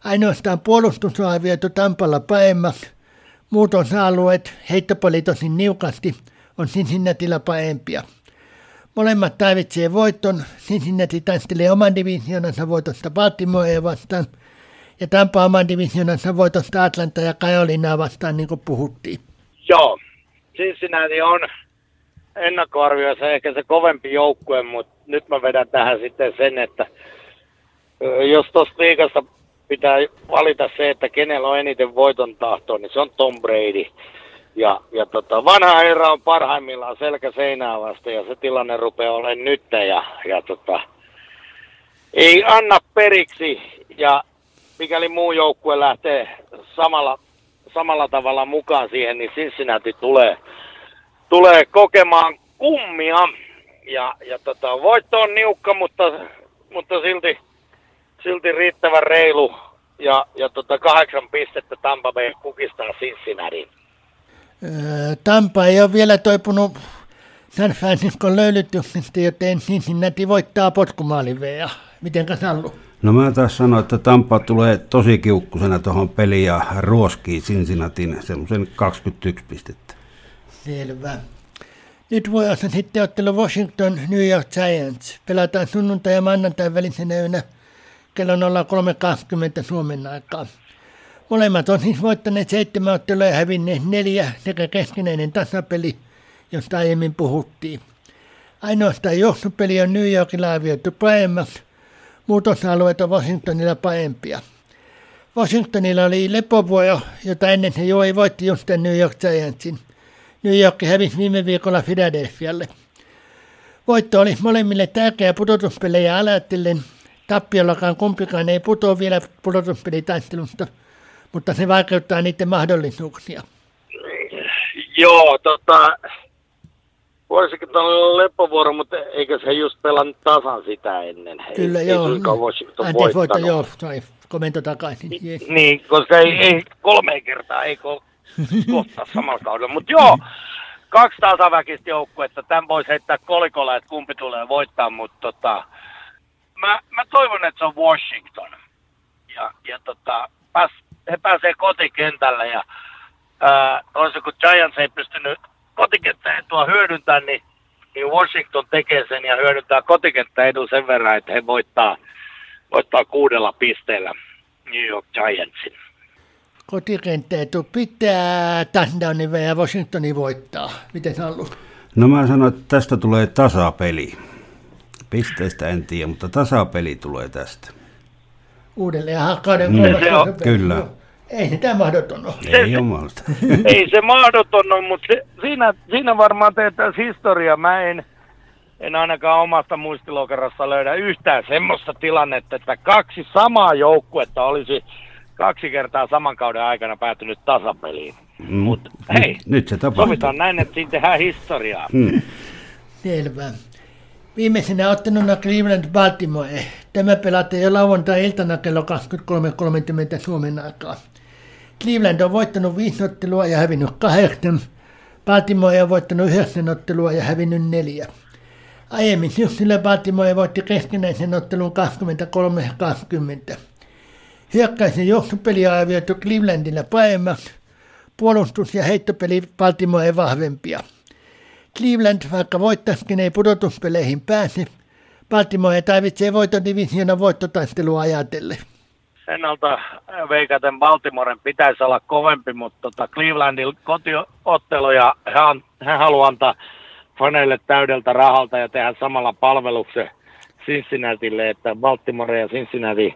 Ainoastaan puolustus viety Tampalla paemmaksi. Muut osa-alueet, heittopoli niukasti, on Cincinnatilla paempia. Molemmat tarvitsee voiton. Cincinnati taistelee oman divisionansa voitosta Baltimorea vastaan – ja Tampa oman divisionansa voitosta Atlanta ja Kajolinaa vastaan, niin kuin puhuttiin. Joo, Cincinnati on ennakkoarvioissa ehkä se kovempi joukkue, mutta nyt mä vedän tähän sitten sen, että jos tuossa liikassa pitää valita se, että kenellä on eniten voiton tahtoa, niin se on Tom Brady. Ja, ja tota, vanha herra on parhaimmillaan selkä seinää vasta ja se tilanne rupeaa olemaan nyt ja, ja tota, ei anna periksi ja mikäli muu joukkue lähtee samalla, samalla tavalla mukaan siihen, niin Cincinnati tulee, tulee kokemaan kummia. Ja, ja tota, voitto on niukka, mutta, mutta silti, silti riittävän reilu. Ja, ja tota, kahdeksan pistettä Tampa Bay kukistaa Cincinnati. Öö, Tampa ei ole vielä toipunut San Francisco löylytyksestä, joten Cincinnati voittaa potkumaaliveen. Miten Sallu? No mä taas sanoin, että Tampa tulee tosi kiukkusena tuohon peliin ja ruoskii Cincinnatin semmoisen 21 pistettä. Selvä. Nyt voi olla sitten ottelu Washington New York Giants. Pelataan sunnuntai ja maanantai välisenä yönä kello 03.20 Suomen aikaa. Molemmat on siis voittaneet seitsemän ottelua ja hävinneet neljä sekä keskinäinen tasapeli, josta aiemmin puhuttiin. Ainoastaan johtopeli on New Yorkilla arvioitu paremmaksi, muutosalueet on Washingtonilla paempia. Washingtonilla oli lepovuojo, jota ennen jo ei voitti just New York Giantsin. New York hävisi viime viikolla Philadelphialle. Voitto oli molemmille tärkeä pudotuspelejä ajatellen. Tappiollakaan kumpikaan ei putoa vielä pudotuspelitaistelusta, mutta se vaikeuttaa niiden mahdollisuuksia. Joo, tota, voisiko olla leppovuoro, mutta eikö se just pelannut tasan sitä ennen? Kyllä ei, joo. Ei Washington Anteeksi, voitto, joo, sai komento takaisin. Niin, niin, koska ei, ei kolme kertaa ei ko, *laughs* kohta samalla kaudella. Mutta joo, kaksi tasaväkistä joukkuetta, tämän voisi heittää kolikolla, että kumpi tulee voittaa, mutta tota, mä, mä toivon, että se on Washington. Ja, ja tota, pääs, he pääsee kotikentälle ja ää, toisin kun Giants ei pystynyt kotikenttäetua hyödyntää, niin, niin Washington tekee sen ja hyödyntää kotikenttäedun sen verran, että he voittaa, voittaa kuudella pisteellä New York Giantsin. Kotikenttäetu pitää touchdownin ja Washingtoni voittaa. Miten se on ollut? No mä sanoin, että tästä tulee tasapeli. Pisteistä en tiedä, mutta tasapeli tulee tästä. Uudelleen kauden mm. Se on, Kyllä. Joo. Ei sitä mahdoton ole. Ei ole mahdoton. ei se mahdoton ole, *laughs* mutta se, siinä, siinä varmaan teetäisiin historia. Mä en, en ainakaan omasta muistilokerassa löydä yhtään semmoista tilannetta, että kaksi samaa joukkuetta olisi kaksi kertaa saman kauden aikana päätynyt tasapeliin. Mm. Mutta Nyt- hei, Nyt se tapahtuu. sovitaan näin, että siinä tehdään historiaa. Mm. Selvä. Viimeisenä otteluna Cleveland Baltimore. Tämä pelataan jo lauantai-iltana kello 23.30 Suomen aikaa. Cleveland on voittanut viisi ottelua ja hävinnyt kahdeksan. Baltimore on voittanut yhdeksän ottelua ja hävinnyt neljä. Aiemmin syksyllä Baltimore voitti keskinäisen ottelun 23-20. Hyökkäys- ja juoksupeli on arvioitu Clevelandilla paremmaksi. Puolustus- ja heittopeli Baltimore vahvempia. Cleveland, vaikka voittaisikin, ei pudotuspeleihin pääse. Baltimore tarvitsee voitodivisioonan voittotaistelua ajatellen. Ennalta veikaten Baltimoren pitäisi olla kovempi, mutta tota Clevelandin kotiottelu ja hän, hän haluaa antaa faneille täydeltä rahalta ja tehdä samalla palveluksen Cincinnatille, että Baltimore ja Cincinnati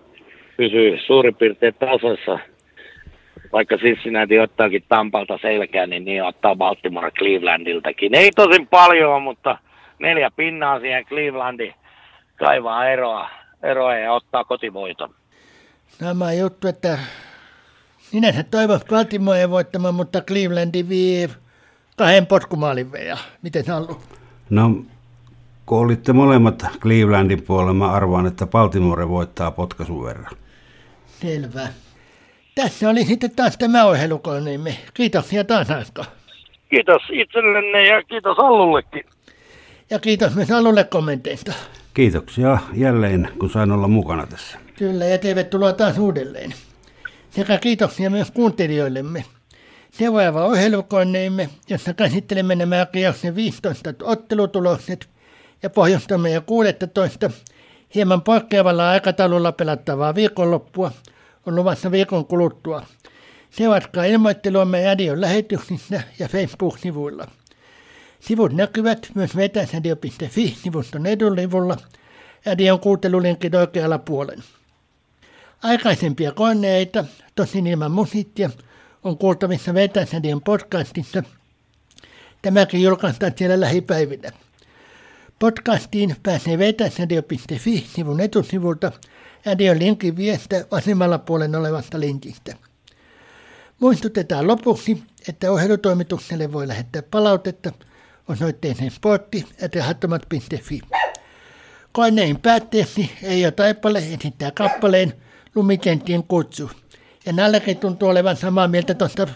pysyy suurin piirtein tasossa. Vaikka Cincinnati ottaakin Tampalta selkää, niin niin ottaa Baltimore Clevelandiltakin. Ei tosin paljon, mutta neljä pinnaa siihen Clevelandi kaivaa eroa, eroa ja ottaa kotivoiton. Sama juttu, että sinänsä toivon Baltimore voittamaan, mutta Clevelandi vie kahden potkumaalin veja. Miten se on ollut? No, kun olitte molemmat Clevelandin puolella, mä arvaan, että Baltimore voittaa potkaisun verran. Selvä. Tässä oli sitten taas tämä ohjelukoneemme. Kiitoksia taas Asko. Kiitos itsellenne ja kiitos Allullekin. Ja kiitos myös Alulle kommenteista. Kiitoksia jälleen, kun sain olla mukana tässä. Kyllä, ja tervetuloa taas uudelleen. Sekä kiitoksia myös kuuntelijoillemme. Seuraava ohjelukoneemme, jossa käsittelemme nämä kierroksen 15 ottelutulokset ja pohjustamme jo 16 hieman poikkeavalla aikataululla pelattavaa viikonloppua, on luvassa viikon kuluttua. Seuratkaa ilmoitteluamme radion lähetyksissä ja Facebook-sivuilla. Sivut näkyvät myös vetäsadio.fi-sivuston etulivulla radion kuuntelulinkit oikealla puolen. Aikaisempia koneita, tosin ilman musiikkia, on kuultavissa Vetäsadion podcastissa. Tämäkin julkaistaan siellä lähipäivinä. Podcastiin pääsee vetäsadio.fi-sivun etusivulta radion linkin viestä vasemmalla puolen olevasta linkistä. Muistutetaan lopuksi, että ohjelutoimitukselle voi lähettää palautetta osoitteeseen sportti.rahattomat.fi. Koneen päätteeksi Eijo Taipale esittää kappaleen Lumikenttien kutsu. Ja nälläkin tuntuu olevan samaa mieltä tuosta,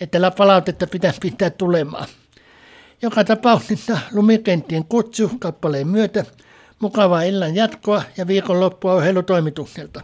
että palautetta pitäisi pitää tulemaan. Joka tapauksessa Lumikenttien kutsu kappaleen myötä. Mukavaa illan jatkoa ja viikonloppua ohjelutoimitukselta.